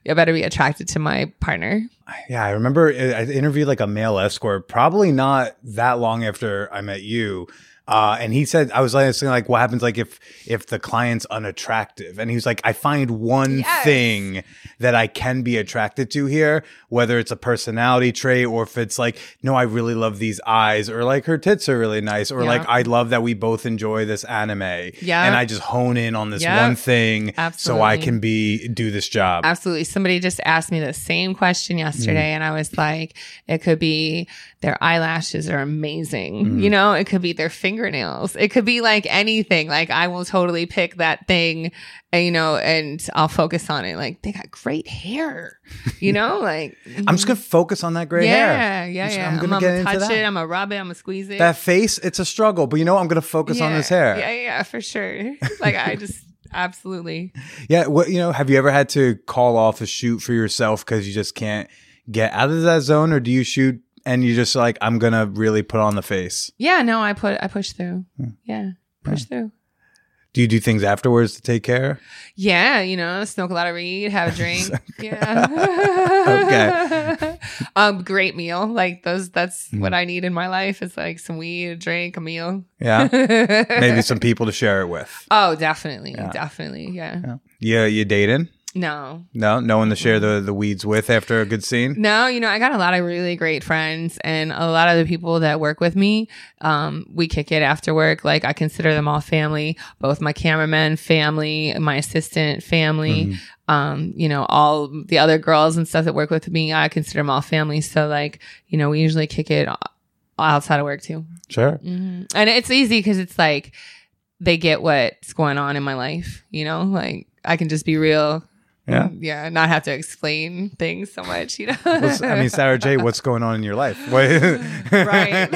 I better be attracted to my partner. Yeah, I remember I I interviewed like a male escort, probably not that long after I met you. Uh, and he said, I was like, saying like, what happens like if if the client's unattractive? And he was like, I find one Yes. thing that I can be attracted to here, whether it's a personality trait or if it's like, no, I really love these eyes, or like her tits are really nice, or Yeah. like I love that we both enjoy this anime. Yeah. and I just hone in on this Yeah. one thing, so I can be do this job. Absolutely. Somebody just asked me the same question yesterday, Mm. and I was like, it could be their eyelashes are amazing. Mm. You know, it could be their fingernails. It could be like anything. Like, I will totally pick that thing, and, you know, and I'll focus on it. Like, they got great hair, you know? Like, I'm just gonna focus on that gray yeah, hair. yeah, Just- yeah. I'm I'm gonna gonna, get into touch that. it. I'm gonna rub it. I'm gonna squeeze it. that face, it's a struggle, but you know, I'm going to focus on Yeah, this hair. Yeah, yeah, for sure. Like, I just absolutely. Yeah. What, you know, have you ever had to call off a shoot for yourself because you just can't get out of that zone or do you shoot and you just like, I'm to really put on the face? Yeah, no, I put, I push through. Hmm. Yeah, push through. Do you do things afterwards to take care? Yeah, you know, smoke a lot of weed, have a drink. yeah. okay. um, great meal. Like those that's Hmm. what I need in my life. Is like some weed, a drink, a meal. Yeah. Maybe some people to share it with. Oh, definitely. Yeah. Definitely. Yeah. Yeah. Yeah. You dating? No. No, no one to share the, the weeds with after a good scene? No, you know, I got a lot of really great friends and a lot of the people that work with me. Um, we kick it after work. Like I consider them all family, both my cameraman family, my assistant family, Mm-hmm. um, you know, all the other girls and stuff that work with me. I consider them all family. So like, you know, we usually kick it outside of work too. Sure. hmm And it's easy because it's like they get what's going on in my life, you know, like I can just be real. Yeah. and, yeah, not have to explain things so much, you know. I mean, Sara Jay, what's going on in your life? Right.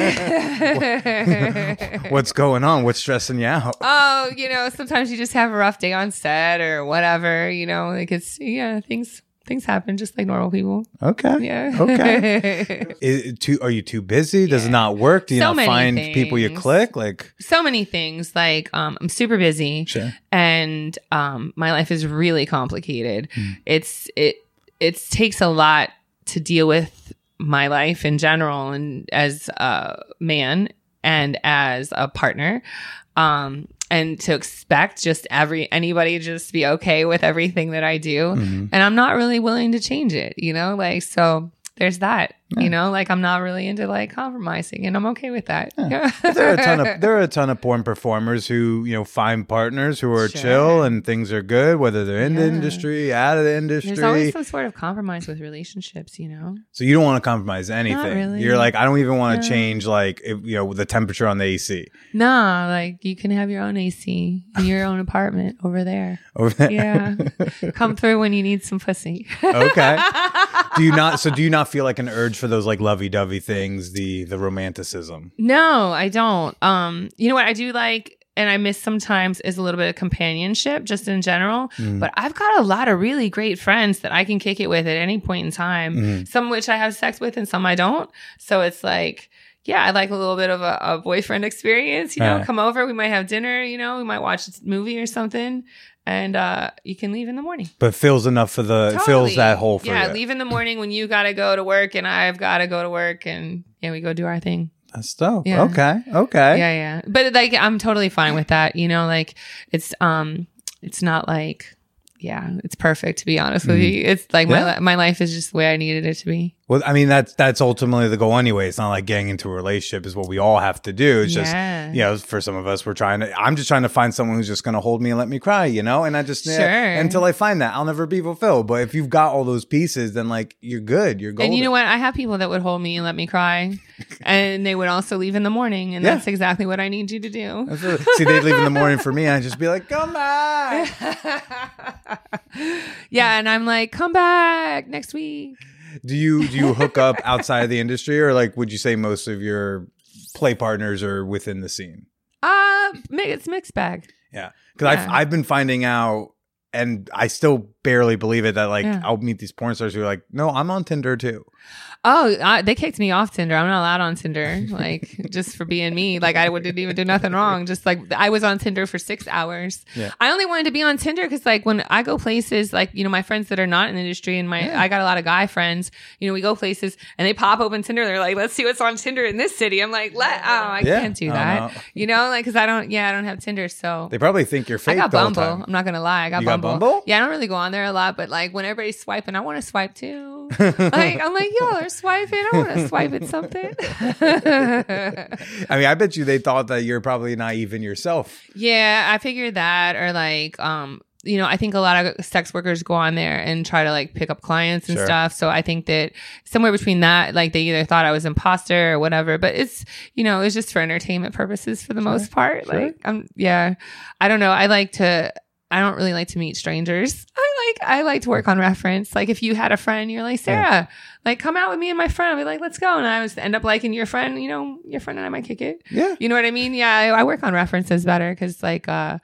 what's going on? What's stressing you out? oh, you know, sometimes you just have a rough day on set or whatever, you know, like it's yeah, things things happen just like normal people. Okay. Yeah. Okay. Is too, are you too busy? Does it not work? Do you So not find people you click? Like, so many things. Like um I'm super busy. sure. and um my life is really complicated Hmm. it's it it takes a lot to deal with my life in general and as a man and as a partner um and to expect just every anybody just be okay with everything that I do Mhm. and I'm not really willing to change it you know like so there's that Yeah. you know like I'm not really into like compromising and I'm okay with that Yeah. There are a ton of there are a ton of porn performers who you know find partners who are Sure. chill and things are good, whether they're in the industry, out of the industry. there's always some sort of compromise with relationships you know so you don't want to compromise anything. really. You're like, I don't even want to change like if, you know the temperature on the AC. Nah, like you can have your own AC in your own apartment over there. Over there. Yeah. Come through when you need some pussy. Okay. do you not? So do you not feel like an urge for those like lovey-dovey things, the the romanticism? no, I don't. Um, you know what I do like and I miss sometimes is a little bit of companionship just in general. Mm. But I've got a lot of really great friends that I can kick it with at any point in time. Mhm. Some which I have sex with and some I don't. So it's like yeah, I like a little bit of a, a boyfriend experience. You know, Right. come over, we might have dinner. You know, we might watch a movie or something, and uh, you can leave in the morning. But fills enough for the Totally. fills that hole for yeah, you. leave in the morning when you got to go to work and I've got to go to work and yeah, we go do our thing. That's dope. Yeah. Okay. Okay. Yeah, yeah. But like I'm totally fine with that. You know, like it's um it's not like yeah, it's perfect to be honest with you. It's like my Mm-hmm. Yeah. li- my life is just the way I needed it to be. Well, I mean, that's that's ultimately the goal anyway. It's not like getting into a relationship is what we all have to do. It's Yeah. just, you know, for some of us, we're trying to. I'm just trying to find someone who's just going to hold me and let me cry, you know. And I just Sure. until I find that, I'll never be fulfilled. But if you've got all those pieces, then like you're good. You're golden. And you know what? I have people that would hold me and let me cry, and they would also leave in the morning, and Yeah. that's exactly what I need you to do. See, they'd leave in the morning for me, and I'd just be like, "Come back." yeah, and I'm like, come back next week. Do you do you hook up outside of the industry, or like would you say most of your play partners are within the scene? Uh, it's mixed bag. Yeah, because I've I've been finding out, and I still barely believe it that like Yeah. I'll meet these porn stars who are like, no, I'm on Tinder too. Oh, uh, they kicked me off Tinder. I'm not allowed on Tinder, like just for being me. Like I didn't even do nothing wrong. Just like I was on Tinder for six hours. Yeah. I only wanted to be on Tinder because like when I go places, like you know my friends that are not in the industry and my I got a lot of guy friends. You know we go places and they pop open Tinder. They're like, let's see what's on Tinder in this city. I'm like, let oh I Yeah. can't do I that. You know, like because I don't. Yeah, I don't have Tinder, so. They probably think you're I fake. got the whole Bumble. I'm not gonna lie. I got You got Bumble. Bumble? Yeah, I don't really go on there a lot, but like when everybody's swiping, I want to swipe too. Like I'm like, y'all are swiping. I want to swipe at something. I mean, I bet you they thought that you're probably not even yourself. yeah, I figured that, or like, um, you know, I think a lot of sex workers go on there and try to like pick up clients and Sure. stuff. So I think that somewhere between that, like they either thought I was imposter or whatever, but it's, you know, it's just for entertainment purposes for the most part. sure. Like, I'm, yeah, I don't know. I like to, I don't really like to meet strangers. I like, I like to work on reference. Like if you had a friend, you're like, Sara, like come out with me and my friend. I'll be like, let's go. And I was end up liking your friend, you know, your friend and I might kick it. Yeah. You know what I mean? Yeah, I, I work on references better because like uh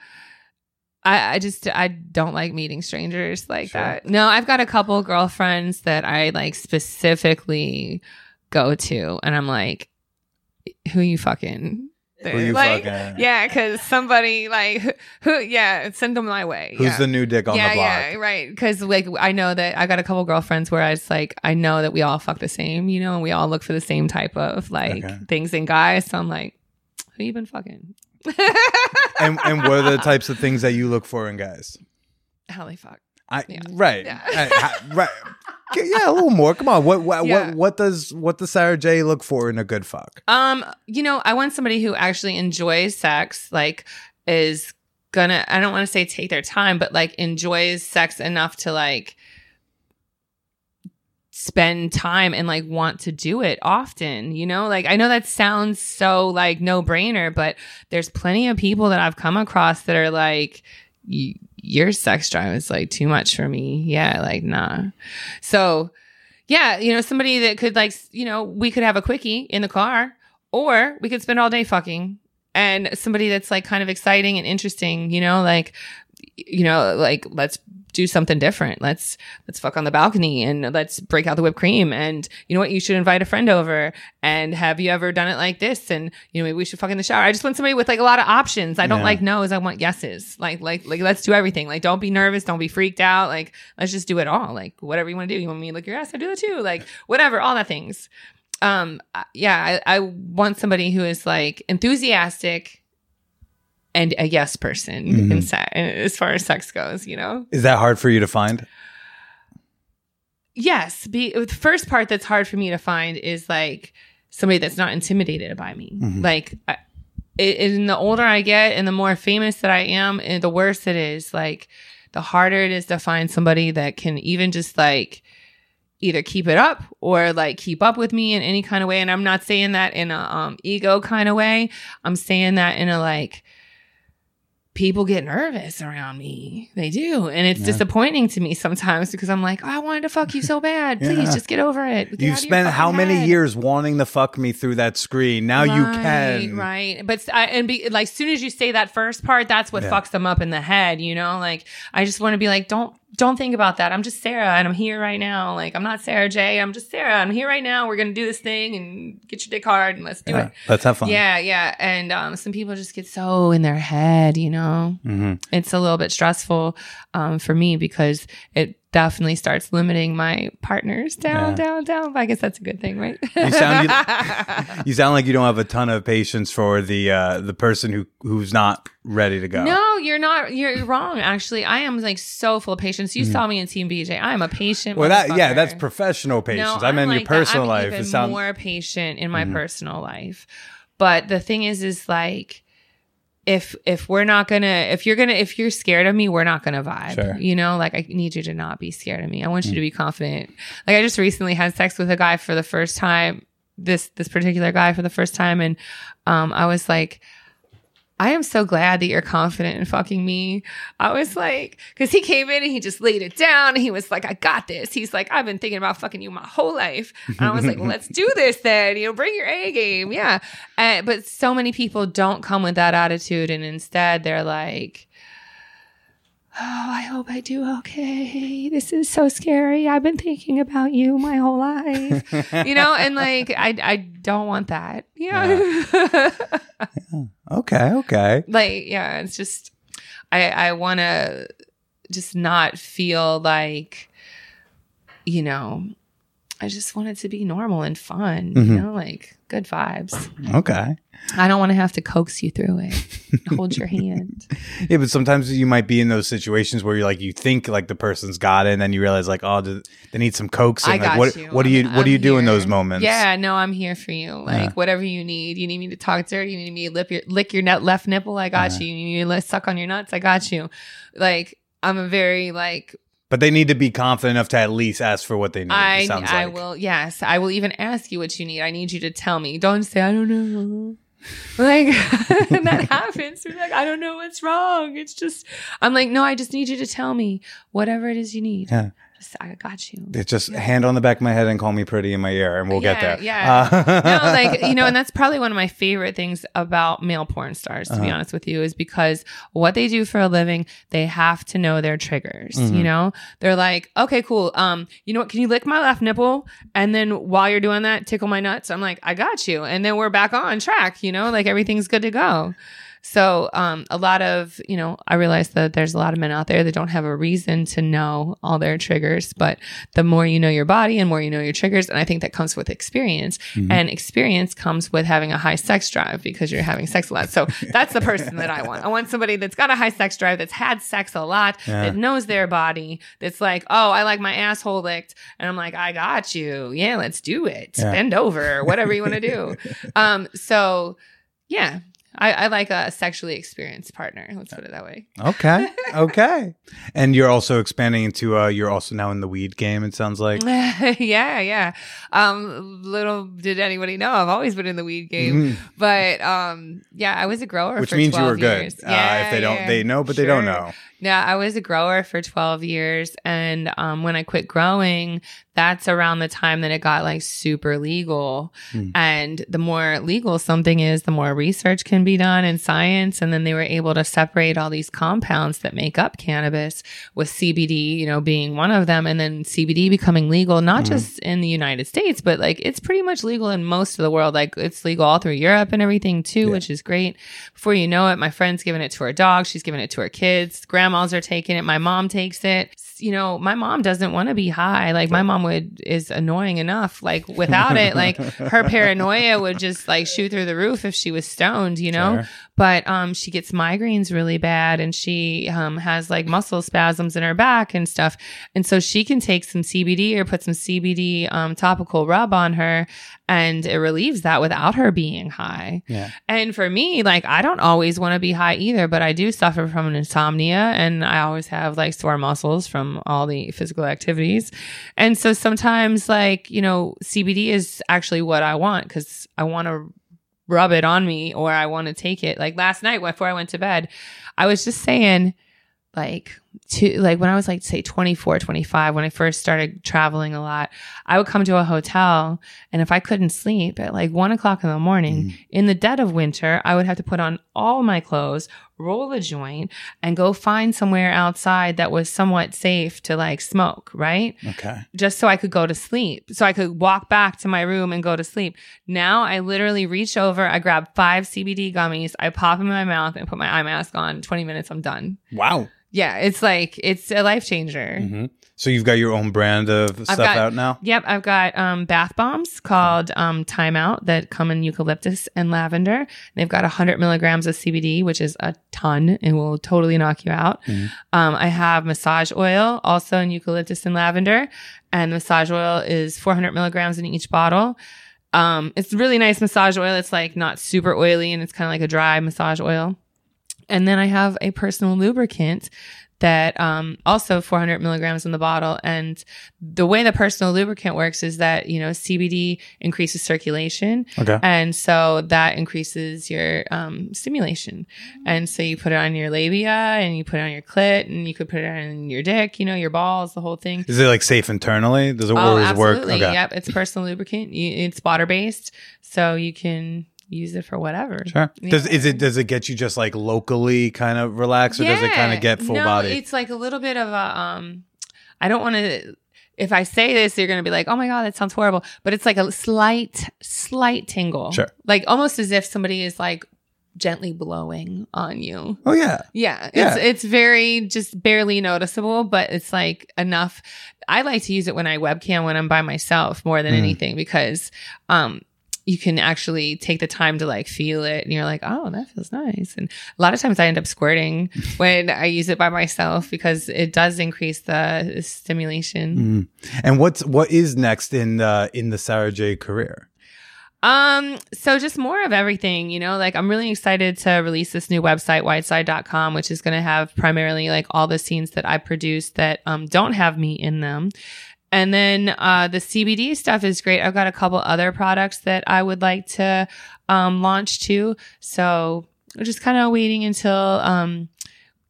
I, I just I don't like meeting strangers like Sure. that. No, I've got a couple girlfriends that I like specifically go to and I'm like, who you fucking Who you like, fucking- Yeah, because somebody like who, yeah, send them my way. Who's yeah. the new dick on yeah, the block? yeah, right. Because like I know that I got a couple girlfriends where I was like, I know that we all fuck the same, you know, and we all look for the same type of like Okay. things in guys. So I'm like, who you been fucking? and and what are the types of things that you look for in guys? How they fuck? I Yeah. right, Yeah. I- ha- right. Yeah, a little more. Come on. What what Yeah. what what does what does Sara Jay look for in a good fuck? Um, you know, I want somebody who actually enjoys sex, like is gonna I don't want to say take their time, but like enjoys sex enough to like spend time and like want to do it often, you know? Like I know that sounds so like no-brainer, but there's plenty of people that I've come across that are like "Y- your sex drive is like too much for me. Yeah, like nah. So, yeah, you know, somebody that could like, you know, we could have a quickie in the car or we could spend all day fucking and somebody that's like kind of exciting and interesting, you know, like, you know, like let's do something different. Let's, let's fuck on the balcony and let's break out the whipped cream. And you know what? You should invite a friend over and have you ever done it like this? And, you know, maybe we should fuck in the shower. I just want somebody with like a lot of options. I don't Yeah. like no's. I want yeses. Like, like, like, let's do everything. Like, don't be nervous. Don't be freaked out. Like, let's just do it all. Like, whatever you want to do. You want me to lick your ass? I do that too. Like, whatever, all that things. Um, yeah, I, I want somebody who is like enthusiastic and a yes person Mhm. in se- as far as sex goes, you know? Is that hard for you to find? Yes. Be, the first part that's hard for me to find is like somebody that's not intimidated by me. Mhm. Like, I, it, and the older I get and the more famous that I am, and the worse it is. Like, the harder it is to find somebody that can even just like either keep it up or like keep up with me in any kind of way. And I'm not saying that in a um, ego kind of way. I'm saying that in a like people get nervous around me. They do. And it's Yeah. disappointing to me sometimes because I'm like, oh, I wanted to fuck you so bad. Please Yeah. just get over it. Get You've out of your spent how many head." years wanting to fuck me through that screen? Now you can. right but I, and be like as soon as you say that first part that's what Yeah. fucks them up in the head you know like i just want to be like don't don't think about that. I'm just sara and i'm here right now. Like i'm not sara jay. I'm just sara. I'm here right now. We're gonna do this thing and get your dick hard and let's do Yeah, it. let's have fun. yeah yeah. And um, some people just get so in their head you know? Hmm it's a little bit stressful um, for me because it definitely starts limiting my partners down, Yeah. down, down. But I guess that's a good thing, right? You sound you, you sound like you don't have a ton of patience for the uh, the person who who's not ready to go. No, you're not. You're wrong. Actually, I am like so full of patience. You saw me in Team BJ. I am a patient. Well, that yeah, that's professional patience. No, I meant your like that. personal I'm life. Even more patient in my Mhm. personal life. But the thing is, is like if if we're not gonna if you're gonna if you're scared of me we're not gonna vibe Sure. you know? Like i need you to not be scared of me. I want you to be confident. Like i just recently had sex with a guy for the first time this this particular guy for the first time and um i was like I am so glad that you're confident in fucking me. I was like, because he came in and he just laid it down. And he was like, I got this. He's like, I've been thinking about fucking you my whole life. And I was like, well, let's do this then. You know, bring your A game. Yeah. And, but so many people don't come with that attitude. And instead, they're like, Oh, I hope I do okay. This is so scary. I've been thinking about you my whole life. you know, and like I I don't want that. Yeah. okay. Okay. like yeah it's just i i want to just not feel like you know i just want it to be normal and fun Mhm. you know like good vibes Okay. I don't want to have to coax you through it hold your hand Yeah, but sometimes you might be in those situations where you're like, you think like the person's got it, and then you realize like, oh, th- they need some coaxing. I like, got what you. what do you I'm- what do you I'm do in those moments? yeah no i'm here for you like Yeah. whatever you need you need me to talk dirty you need me to lip your, lick your nut left nipple i got Uh-huh. you you need me to suck on your nuts i got you like i'm a very like But they need to be confident enough to at least ask for what they need. I I like. will yes I will even ask you what you need. I need you to tell me. Don't say I don't know. Like and that happens. We're like I don't know what's wrong. It's just I'm like no. I just need you to tell me whatever it is you need. Yeah. I got you. It's just hand on the back of my head and call me pretty in my ear, and we'll get Yeah, there. yeah. Uh, no, like you know, and that's probably one of my favorite things about male porn stars. To be Uh-huh. honest with you, is because what they do for a living, they have to know their triggers. Mhm. You know, they're like, okay, cool. Um, you know what? Can you lick my left nipple? And then while you're doing that, tickle my nuts. I'm like, I got you. And then we're back on track. You know, like everything's good to go. So, um, a lot of, you know, I realize that there's a lot of men out there that don't have a reason to know all their triggers, but the more you know your body and more you know your triggers, and I think that comes with experience. Mhm. And experience comes with having a high sex drive because you're having sex a lot. So that's the person that I want. I want somebody that's got a high sex drive, that's had sex a lot, Yeah. that knows their body, that's like, oh, I like my asshole licked. And I'm like, I got you. Yeah, let's do it. Yeah. Bend over, whatever you want to do. um, so yeah. I, I like a sexually experienced partner. Let's put it that way. okay. Okay. And you're also expanding into. Uh, you're also now in the weed game. It sounds like. yeah, yeah. Um, little did anybody know, I've always been in the weed game. Mhm. But um, yeah, I was a grower, Which means you 12 were good. Uh, if they don't, yeah, they know, but they don't know. Yeah, I was a grower for 12 years. And um, when I quit growing, that's around the time that it got like super legal. Hmm. And the more legal something is, the more research can be done in science. And then they were able to separate all these compounds that make up cannabis, with CBD, you know, being one of them. And then CBD becoming legal, not Mhm. just in the United States, but like it's pretty much legal in most of the world. Like it's legal all through Europe and everything too, Yeah. which is great. Before you know it, my friend's giving it to her dog. She's giving it to her kids. Grandmas are taking it. My mom takes it. You know, my mom doesn't want to be high. Like my mom would is annoying enough. Like without it, like her paranoia would just like shoot through the roof if she was stoned, you know? Sure. But um she gets migraines really bad and she um has like muscle spasms in her back and stuff. And so she can take some CBD or put some CBD um topical rub on her and it relieves that without her being high. Yeah. and for me like I don't always want to be high either but I do suffer from insomnia and I always have like sore muscles from all the physical activities. And so sometimes like you know CBD is actually what I want cuz I want to rub it on me or I want to take it. Like last night before I went to bed, I was just saying like to like when I was like say 24, 25 when I first started traveling a lot, I would come to a hotel and if I couldn't sleep at like one o'clock in the morning mm. in the dead of winter, I would have to put on all my clothes, roll a joint and go find somewhere outside that was somewhat safe to like smoke, right? Okay. just so I could go to sleep. So I could walk back to my room and go to sleep. Now I literally reach over, I grab five CBD gummies, I pop them in my mouth and put my eye mask on. 20 minutes, I'm done. Wow. Yeah, it's like it's a life changer. Mhm. So you've got your own brand of stuff got- out now. Yep, I've got um, bath bombs called um, Timeout that come in eucalyptus and lavender. They've got 100 milligrams of CBD, which is a ton and will totally knock you out. Mhm. Um, I have massage oil, also in eucalyptus and lavender, and massage oil is 400 milligrams in each bottle. Um, it's really nice massage oil. It's like not super oily and it's kind of like a dry massage oil. And then I have a personal lubricant that um, also 400 milligrams in the bottle. And the way the personal lubricant works is that, you know, CBD increases circulation. Okay. And so that increases your um, stimulation. And so you put it on your labia and you put it on your clit and you could put it on your dick, you know, your balls, the whole thing. Is it like safe internally? Does it, Oh, does it work? absolutely. Okay. Yep. It's personal lubricant. It's water based. So you can use it for whatever. Sure. Does is it does it get you just like locally kind of relaxed, or does it kind of get full no, body? It's like a little bit of a um I don't want to if I say this, you're gonna be like, "Oh my god, that sounds horrible," but it's like a slight, slight tingle, Sure. like almost as if somebody is like gently blowing on you. oh yeah. Yeah, Yeah. it's it's very just barely noticeable, but it's like enough. I like to use it when I webcam when I'm by myself more than Mm. anything because um you can actually take the time to like feel it and you're like, oh, that feels nice. And a lot of times I end up squirting when I use it by myself because it does increase the stimulation. Mm. And what's what is next in the in the Sara Jay career? Um, so just more of everything, you know, like I'm really excited to release this new website, whiteside.com, which is going to have primarily like all the scenes that I produce that um, don't have me in them. And then uh, the CBD stuff is great. I've got a couple other products that I would like to um, launch too. So we're just kind of waiting until um,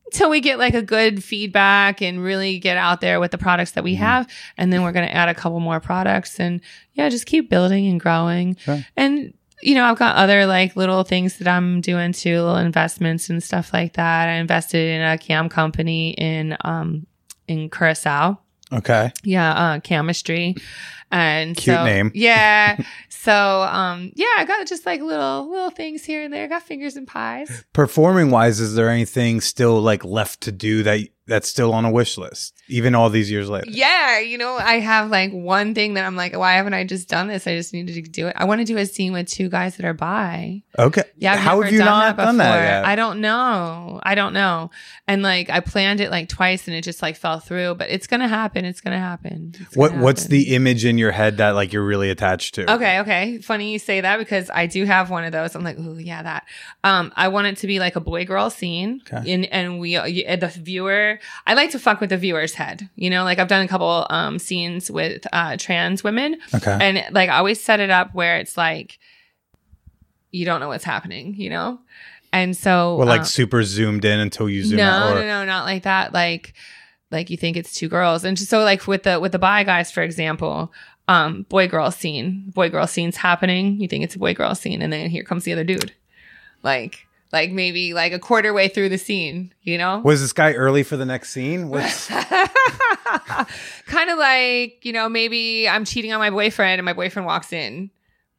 until we get like a good feedback and really get out there with the products that we have. And then we're going to add a couple more products and yeah, just keep building and growing. Sure. And you know, I've got other like little things that I'm doing too, little investments and stuff like that. I invested in a cam company in um in Curacao. Okay. Yeah, uh chemistry. And Cute so- name. Yeah. so um yeah, I got just like little little things here and there. got fingers and pies. Performing wise, is there anything still like left to do that that's still on a wish list, even all these years later? Yeah, you know, I have like one thing that I'm like, why haven't I just done this? I just needed to do it. I want to do a scene with two guys that are bi. Okay. Yeah, I've How have you done not that done that yet? I don't know. I don't know. And like I planned it like twice and it just like fell through, but it's gonna happen. It's gonna happen. It's what gonna What's happen. the image in your head that like you're really attached to? Okay, okay. Funny you say that because I do have one of those. I'm like, ooh, yeah, that. Um, I want it to be like a boy girl scene, Okay. and and we uh, the viewer. I like to fuck with the viewer's head. You know, like I've done a couple um scenes with uh trans women, Okay. and like I always set it up where it's like you don't know what's happening. You know, and so Well, like um, super zoomed in until you zoom no, out. Or, no, no, not like that. Like, like you think it's two girls, and so like with the with the bi guys, for example, um, boy girl scene, boy girl scene's happening. You think it's a boy girl scene, and then here comes the other dude, like, like maybe like a quarter way through the scene, you know. Was this guy early for the next scene? Kind of like you know maybe I'm cheating on my boyfriend, and my boyfriend walks in,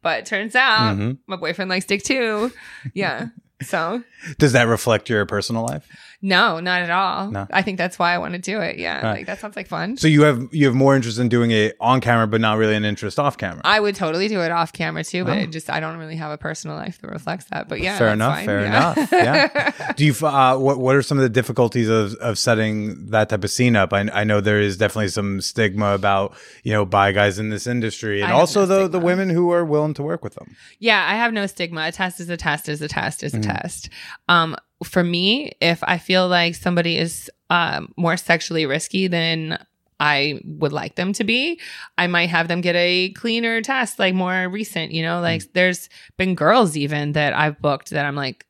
but turns out Mhm. my boyfriend likes dick too. Yeah. So does that reflect your personal life? No, not at all. No. I think that's why I want to do it. Yeah, like that sounds like fun. So you have you have more interest in doing it on camera, but not really an interest off camera. I would totally do it off camera too, but Oh. just I don't really have a personal life that reflects that. But yeah, fair enough. fine. Fair Yeah. enough. Yeah. Do you? Uh, what What are some of the difficulties of of setting that type of scene up? I, I know there is definitely some stigma about you know by guys in this industry, and also no the the women who are willing to work with them. Yeah, I have no stigma. A test is a test is a test is a Mm-hmm. test. Um, for me, if I feel like somebody is um, more sexually risky than I would like them to be, I might have them get a cleaner test, like more recent. You know, Mm. like there's been girls even that I've booked that I'm like,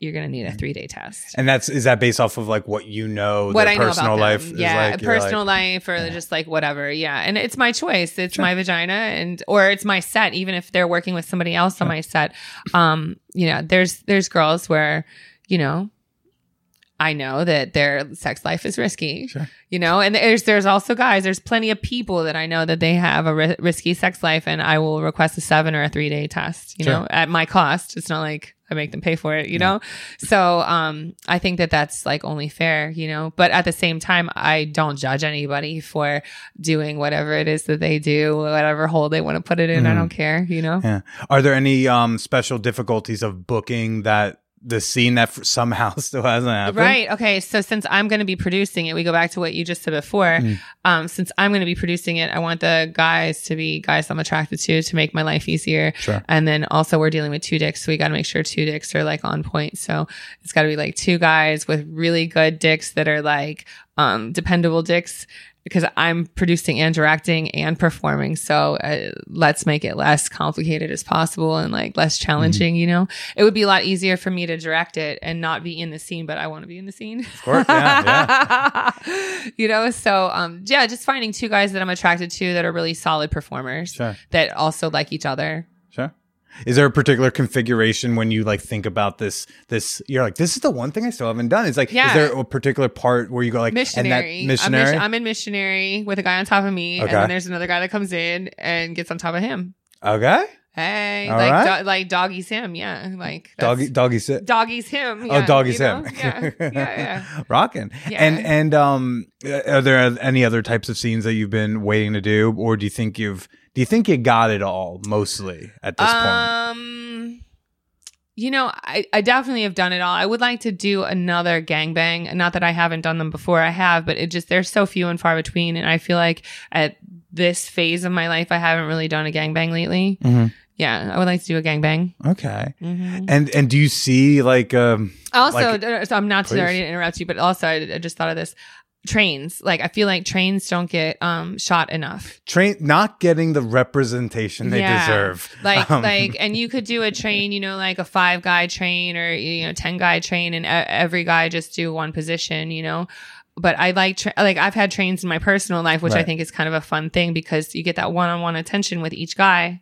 you're gonna need a three day test. And that's is that based off of like what you know, what I know personal about life yeah, like. Personal like, life or just like whatever. Yeah, and it's my choice. It's my vagina, and or it's my set. Even if they're working with somebody else on my set, um, you know, there's there's girls where, you know, I know that their sex life is risky. Sure. You know, and there's there's also guys. There's plenty of people that I know that they have a ri- risky sex life, and I will request a seven or a three day test. You Sure. know, at my cost. It's not like I make them pay for it. You know, so um, I think that that's like only fair. You know, but at the same time, I don't judge anybody for doing whatever it is that they do, whatever hole they want to put it in. I don't care. You know. Yeah. Are there any um special difficulties of booking that the scene that somehow still hasn't happened? Right. Okay. So since I'm going to be producing it, we go back to what you just said before. Mm. Um, since I'm going to be producing it, I want the guys to be guys I'm attracted to to make my life easier. Sure. And then also we're dealing with two dicks, so we got to make sure two dicks are like on point. So it's got to be like two guys with really good dicks that are like um, dependable dicks. Because I'm producing and directing and performing, so uh, let's make it less complicated as possible and like less challenging. You know, it would be a lot easier for me to direct it and not be in the scene, but I want to be in the scene. Of course, yeah, you know, so um, yeah, just finding two guys that I'm attracted to that are really solid performers Sure. that also like each other. Is there a particular configuration when you like think about this? This you're like, this is the one thing I still haven't done. It's like, Yeah. is there a particular part where you go like, missionary. and that missionary? I'm, mis- I'm in missionary with a guy on top of me, and then there's another guy that comes in and gets on top of him. okay, Hey, All like right. do- like doggy's him, yeah, like doggy, doggy sit. doggy's him. Oh, yeah, doggy's you know? him. Yeah, yeah, yeah. Rocking. Yeah. And and um, are there any other types of scenes that you've been waiting to do, or do you think you've do you think you got it all mostly at this point? Um, you know, I, I definitely have done it all. I would like to do another gangbang. Not that I haven't done them before. I have, but it just they're so few and far between. And I feel like at this phase of my life, I haven't really done a gangbang lately. Mhm. Yeah, I would like to do a gangbang. Okay. Mm-hmm. And and do you see like um Also, Like- so I'm not Please. sorry to interrupt you, but also I, I just thought of this. Trains, like I feel like trains don't get um shot enough. train not getting the representation they Yeah. deserve? like Um, like and you could do a train you know like a five guy train or you know 10 guy train and every guy just do one position you know but i like tra- like i've had trains in my personal life which i think is kind of a fun thing because you get that one-on-one attention with each guy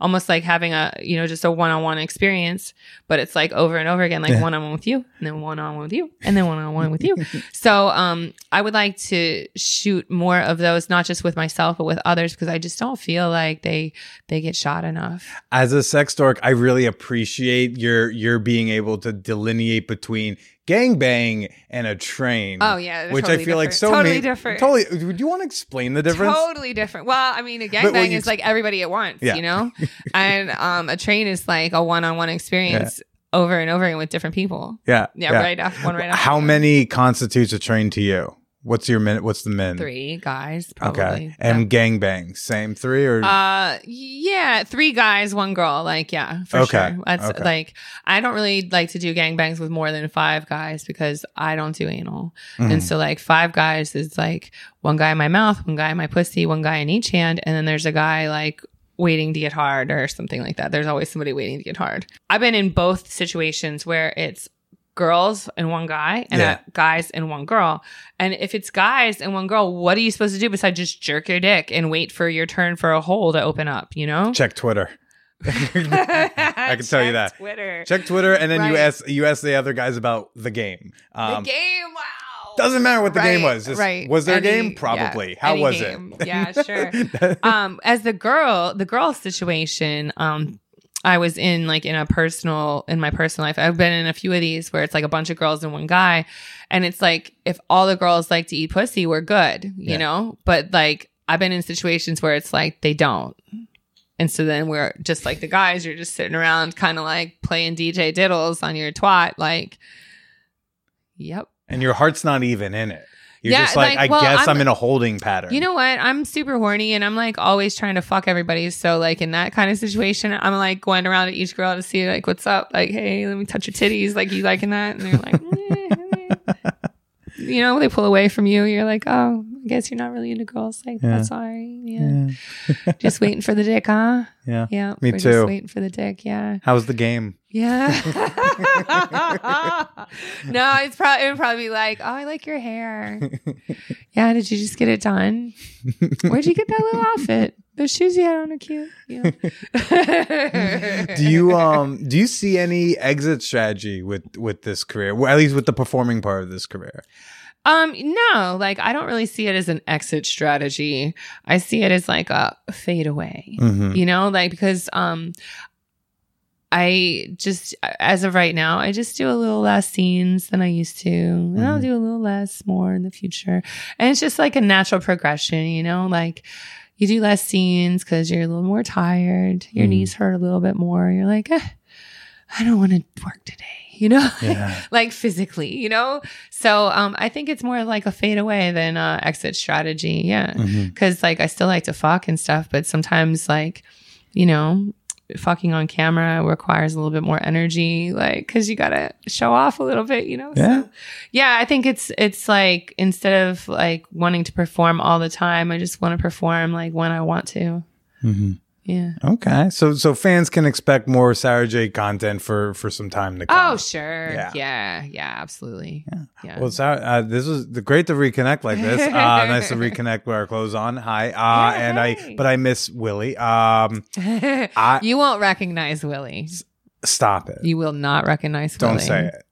almost like having a you know just a one-on-one experience but it's like over and over again like Yeah. one-on-one with you and then one-on-one with you and then one-on-one with you so um i would like to shoot more of those not just with myself but with others because i just don't feel like they they get shot enough as a sex dork, I really appreciate your your being able to delineate between gangbang and a train. Oh, yeah, which I totally feel like so Totally ma- different. Totally. Would you want to explain the difference? Totally different. Well, I mean, a gangbang is like everybody at once, Yeah. you know? and um, a train is like a one on one experience over and over again with different people. Yeah. Yeah, right off one right after How many constitutes a train to you? What's your min? What's the min? Three guys, probably. Okay. And gangbang, same three or Uh, yeah, three guys, one girl. Like, yeah, for Okay, sure. That's okay. like, I don't really like to do gangbangs with more than five guys because I don't do anal. Mhm. And so, like, five guys is like one guy in my mouth, one guy in my pussy, one guy in each hand. And then there's a guy like waiting to get hard or something like that. There's always somebody waiting to get hard. I've been in both situations where it's girls and one guy and Yeah. uh, guys and one girl. And if it's guys and one girl, what are you supposed to do besides just jerk your dick and wait for your turn for a hole to open up, you know? check Twitter. I can tell you that. Twitter. Check Twitter, and then you ask you ask the other guys about the game. the Um, game, wow. Doesn't matter what the game was. Just, right. Was there Any- a game? yeah, Probably. How was game. it? Yeah, sure. um, as the girl, the girl situation, um, I was in like in a personal in my personal life. I've been in a few of these where it's like a bunch of girls and one guy, and it's like if all the girls like to eat pussy, we're good, you Yeah. know. But like I've been in situations where it's like they don't. And so then we're just like the guys, you're just sitting around kind of like playing DJ diddles on your twat, like, yep. and your heart's not even in it. You're Yeah, just like, like, I well, guess I'm, I'm- in a holding pattern. You know what? I'm super horny and I'm like always trying to fuck everybody. So like in that kind of situation, I'm like going around to each girl to see like what's up. Like, hey, let me touch your titties. Like you liking that? And they're like, eh, eh. you know, they pull away from you. You're like, oh, I guess you're not really into girls like Yeah. that. Sorry. Yeah. just waiting for the dick, huh? Yeah. Yeah. Me we're too. Just waiting for the dick. Yeah. How's the game? Yeah. no, it's probably it would probably be like, oh, I like your hair. yeah. Did you just get it done? Where'd you get that little outfit? Those shoes you had on are cute. Yeah. do you um do you see any exit strategy with with this career? Well, at least with the performing part of this career. Um, no, like I don't really see it as an exit strategy. I see it as like a fade away. Mhm. You know, like because um I just as of right now, I just do a little less scenes than I used to. And I'll Mhm. do a little less more in the future. And it's just like a natural progression, you know, like you do less scenes because you're a little more tired. Your Mhm. knees hurt a little bit more. You're like, eh, I don't want to work today, you know? Yeah. like physically, you know? So um I think it's more like a fade away than uh exit strategy. Yeah. Mhm. Cause like I still like to fuck and stuff, but sometimes like, you know, fucking on camera requires a little bit more energy, like cause you gotta show off a little bit, you know? Yeah. So yeah, I think it's it's like instead of like wanting to perform all the time, I just want to perform like when I want to. Mhm. Yeah. Okay, so so fans can expect more Sara Jay content for for some time to come. Oh, sure. Yeah. Yeah. Yeah. absolutely. Yeah. Well, Sarah, uh, this was great to reconnect like this. Uh, nice to reconnect with our clothes on. Hi, uh, Yeah, and I, but I miss Willie. Um, I you won't recognize Willie. stop it. You will not recognize Don't Willie. say it.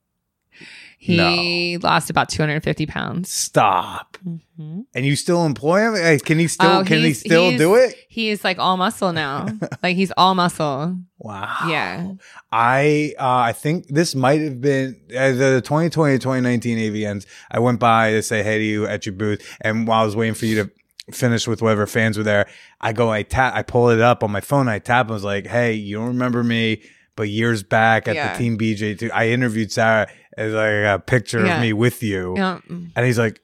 He lost about 250 pounds. Stop. Mhm. And you still employ him? Can he still? Oh, can he still do it? He's like all muscle now. like he's all muscle. Wow. Yeah. I uh, I think this might have been uh, the 2020 2019 AVNs. I went by to say hey to you at your booth, and while I was waiting for you to finish with whatever fans were there, I go, I tap, I pull it up on my phone, I tap, and I was like, hey, you don't remember me, but years back at Yeah. the Team BJ two, I interviewed Sara as like a picture Yeah. of me with you, Yeah. and he's like.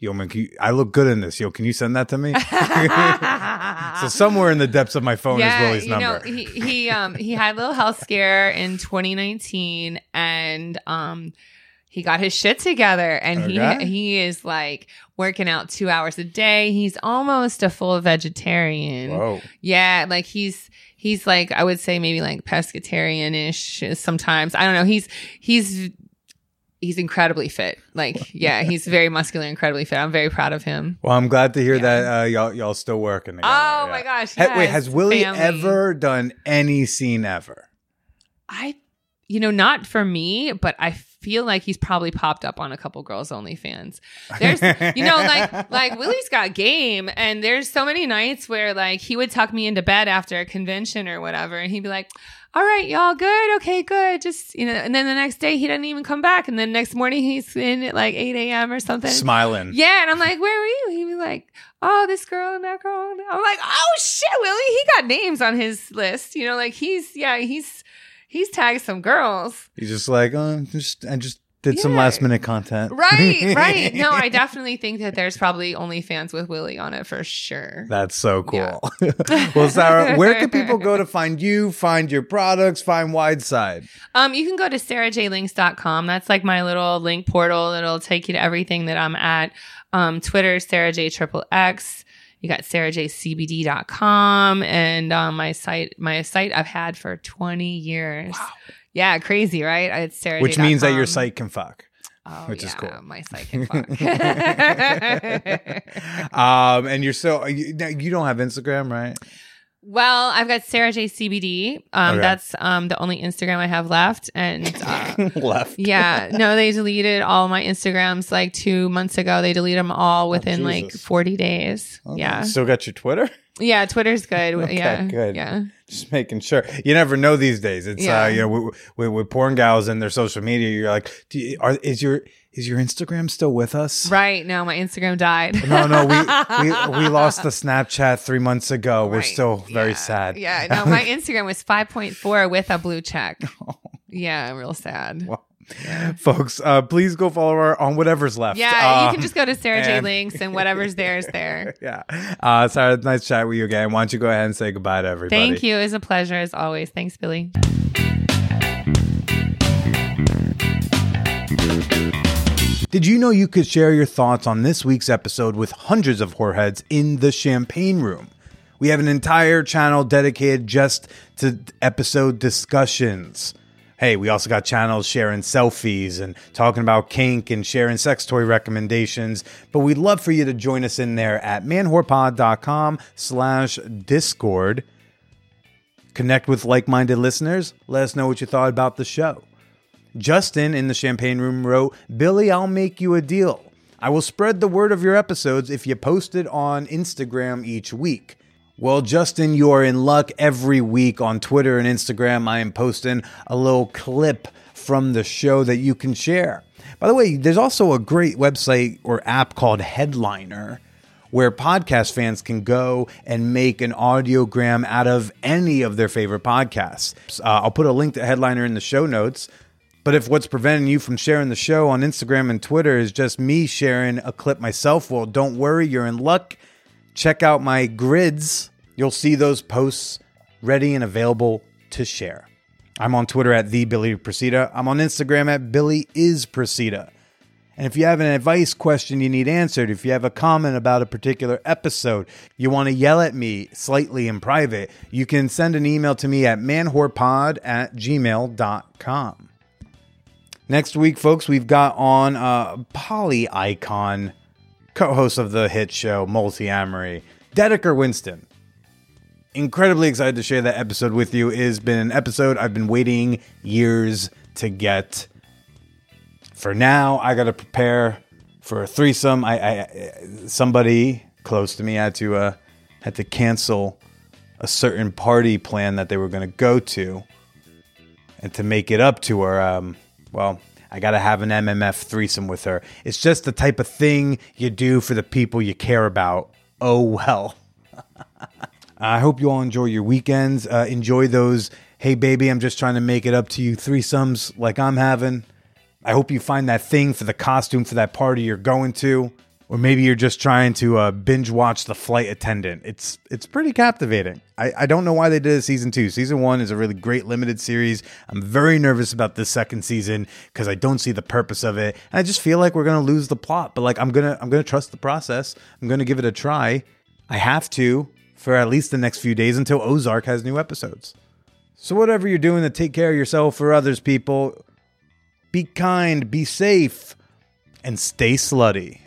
Yo, man, can you, I look good in this. Yo, can you send that to me? so somewhere in the depths of my phone is Willie's you number. know, he he um he had a little health scare in 2019, and um he got his shit together, and Okay. he he is like working out two hours a day. He's almost a full vegetarian. Whoa. Yeah, like he's he's like I would say maybe like pescatarian ish sometimes. I don't know. He's he's he's incredibly fit. Like yeah, he's very muscular, incredibly fit. I'm very proud of him. Well, I'm glad to hear Yeah. that uh, y'all y'all still working together. Oh yeah. my gosh! Ha- wait, has Willie family. ever done any scene ever? I, you know, not for me, but I feel like he's probably popped up on a couple girls only fans. There's, you know, like like Willie's got game, and there's so many nights where like he would tuck me into bed after a convention or whatever, and he'd be like. All right, y'all good? Okay, good. Just, you know, and then the next day he doesn't even come back. And then next morning he's in at like 8 a.m. or something. Smiling. Yeah, and I'm like, where were you? He'd be like, oh, this girl and that girl. I'm like, oh shit, Willie, he got names on his list. You know, like he's yeah, he's he's tagged some girls. He's just like, oh, just I just did some last minute content. Right, right. No, I definitely think that there's probably OnlyFans with Willie on it for sure. That's so Yeah. cool. well, Sara, where can people go to find you, find your products, find Wideside? Um, you can go to sarajaylinks.com. That's like my little link portal. It'll take you to everything that I'm at. Um, Twitter, Sara Jay triple X. You got sarajaycbd.com and um, my site, my site I've had for 20 years. Yeah, crazy, right? It's Sara. Which means that your site can fuck. oh, which is yeah, cool. My site can fuck. Um, and you're so you, you don't have Instagram, right? well, I've got Sara Jay CBD. Um, Okay. That's um the only Instagram I have left, and uh, Left. yeah, no, they deleted all my Instagrams like two months ago. They deleted them all within like Oh, Jesus. 40 days. Okay. Yeah. Still got your Twitter? Yeah. Twitter's good. Okay, yeah. good. Yeah. Just making sure. You never know these days. It's Yeah. uh, you know, with, with, with porn gals and their social media, you're like, do you, are is your is your Instagram still with us? Right. No, my Instagram died. No, no, we, we we lost the Snapchat three months ago. We're still very Yeah. sad. Yeah. No, my Instagram was 5.4 with a blue check. Yeah. I'm real sad. Well, Folks, uh, please go follow her on whatever's left. Yeah. you Um, can just go to Sara Jay Links and whatever's there is there. Yeah. Uh, Sara, nice chat with you again. Why don't you go ahead and say goodbye to everybody? Thank you. It was a pleasure as always. Thanks, Billy. Did you know you could share your thoughts on this week's episode with hundreds of whoreheads in the champagne room? We have an entire channel dedicated just to episode discussions. Hey, we also got channels sharing selfies and talking about kink and sharing sex toy recommendations. But we'd love for you to join us in there at manwhorepod.com slash discord. Connect with like-minded listeners. Let us know what you thought about the show. Justin in the Champagne Room wrote, Billy, I'll make you a deal. I will spread the word of your episodes if you post it on Instagram each week. Well, Justin, you are in luck every week on Twitter and Instagram. I am posting a little clip from the show that you can share. By the way, there's also a great website or app called Headliner where podcast fans can go and make an audiogram out of any of their favorite podcasts. Uh, I'll put a link to Headliner in the show notes. But if what's preventing you from sharing the show on Instagram and Twitter is just me sharing a clip myself, well, don't worry, you're in luck check out my grids. You'll see those posts ready and available to share. I'm on Twitter at the Billy Procida. I'm on Instagram at Billy is Procida. And if you have an advice question you need answered, if you have a comment about a particular episode, you want to yell at me slightly in private, you can send an email to me at manwhorepod at gmail.com. Next week, folks, we've got on uh, Poly Icon, co host of the hit show Multiamory, Dedeker Winston. Incredibly excited to share that episode with you. It has been an episode I've been waiting years to get. For now, I got to prepare for a threesome. I, I somebody close to me had to uh, had to cancel a certain party plan that they were going to go to, and to make it up to her, um, well, I got to have an MMF threesome with her. It's just the type of thing you do for the people you care about. Oh well. I hope you all enjoy your weekends. Uh, enjoy those. Hey, baby, I'm just trying to make it up to you threesomes like I'm having. I hope you find that thing for the costume for that party you're going to, or maybe you're just trying to uh, binge watch The Flight Attendant. It's it's pretty captivating. I, I don't know why they did a season two. Season one is a really great limited series. I'm very nervous about this second season because I don't see the purpose of it, and I just feel like we're gonna lose the plot. But like I'm gonna I'm gonna trust the process. I'm gonna give it a try. I have to for at least the next few days until Ozark has new episodes. So whatever you're doing to take care of yourself or others, people, be kind, be safe, and stay slutty.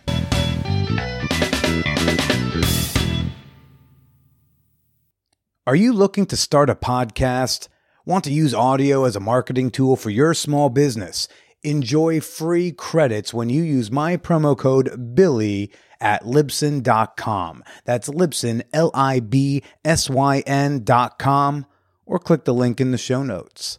Are you looking to start a podcast? Want to use audio as a marketing tool for your small business? Enjoy free credits when you use my promo code BILLY at Libsyn.com. That's Libsyn, L I B S Y N.com, or click the link in the show notes.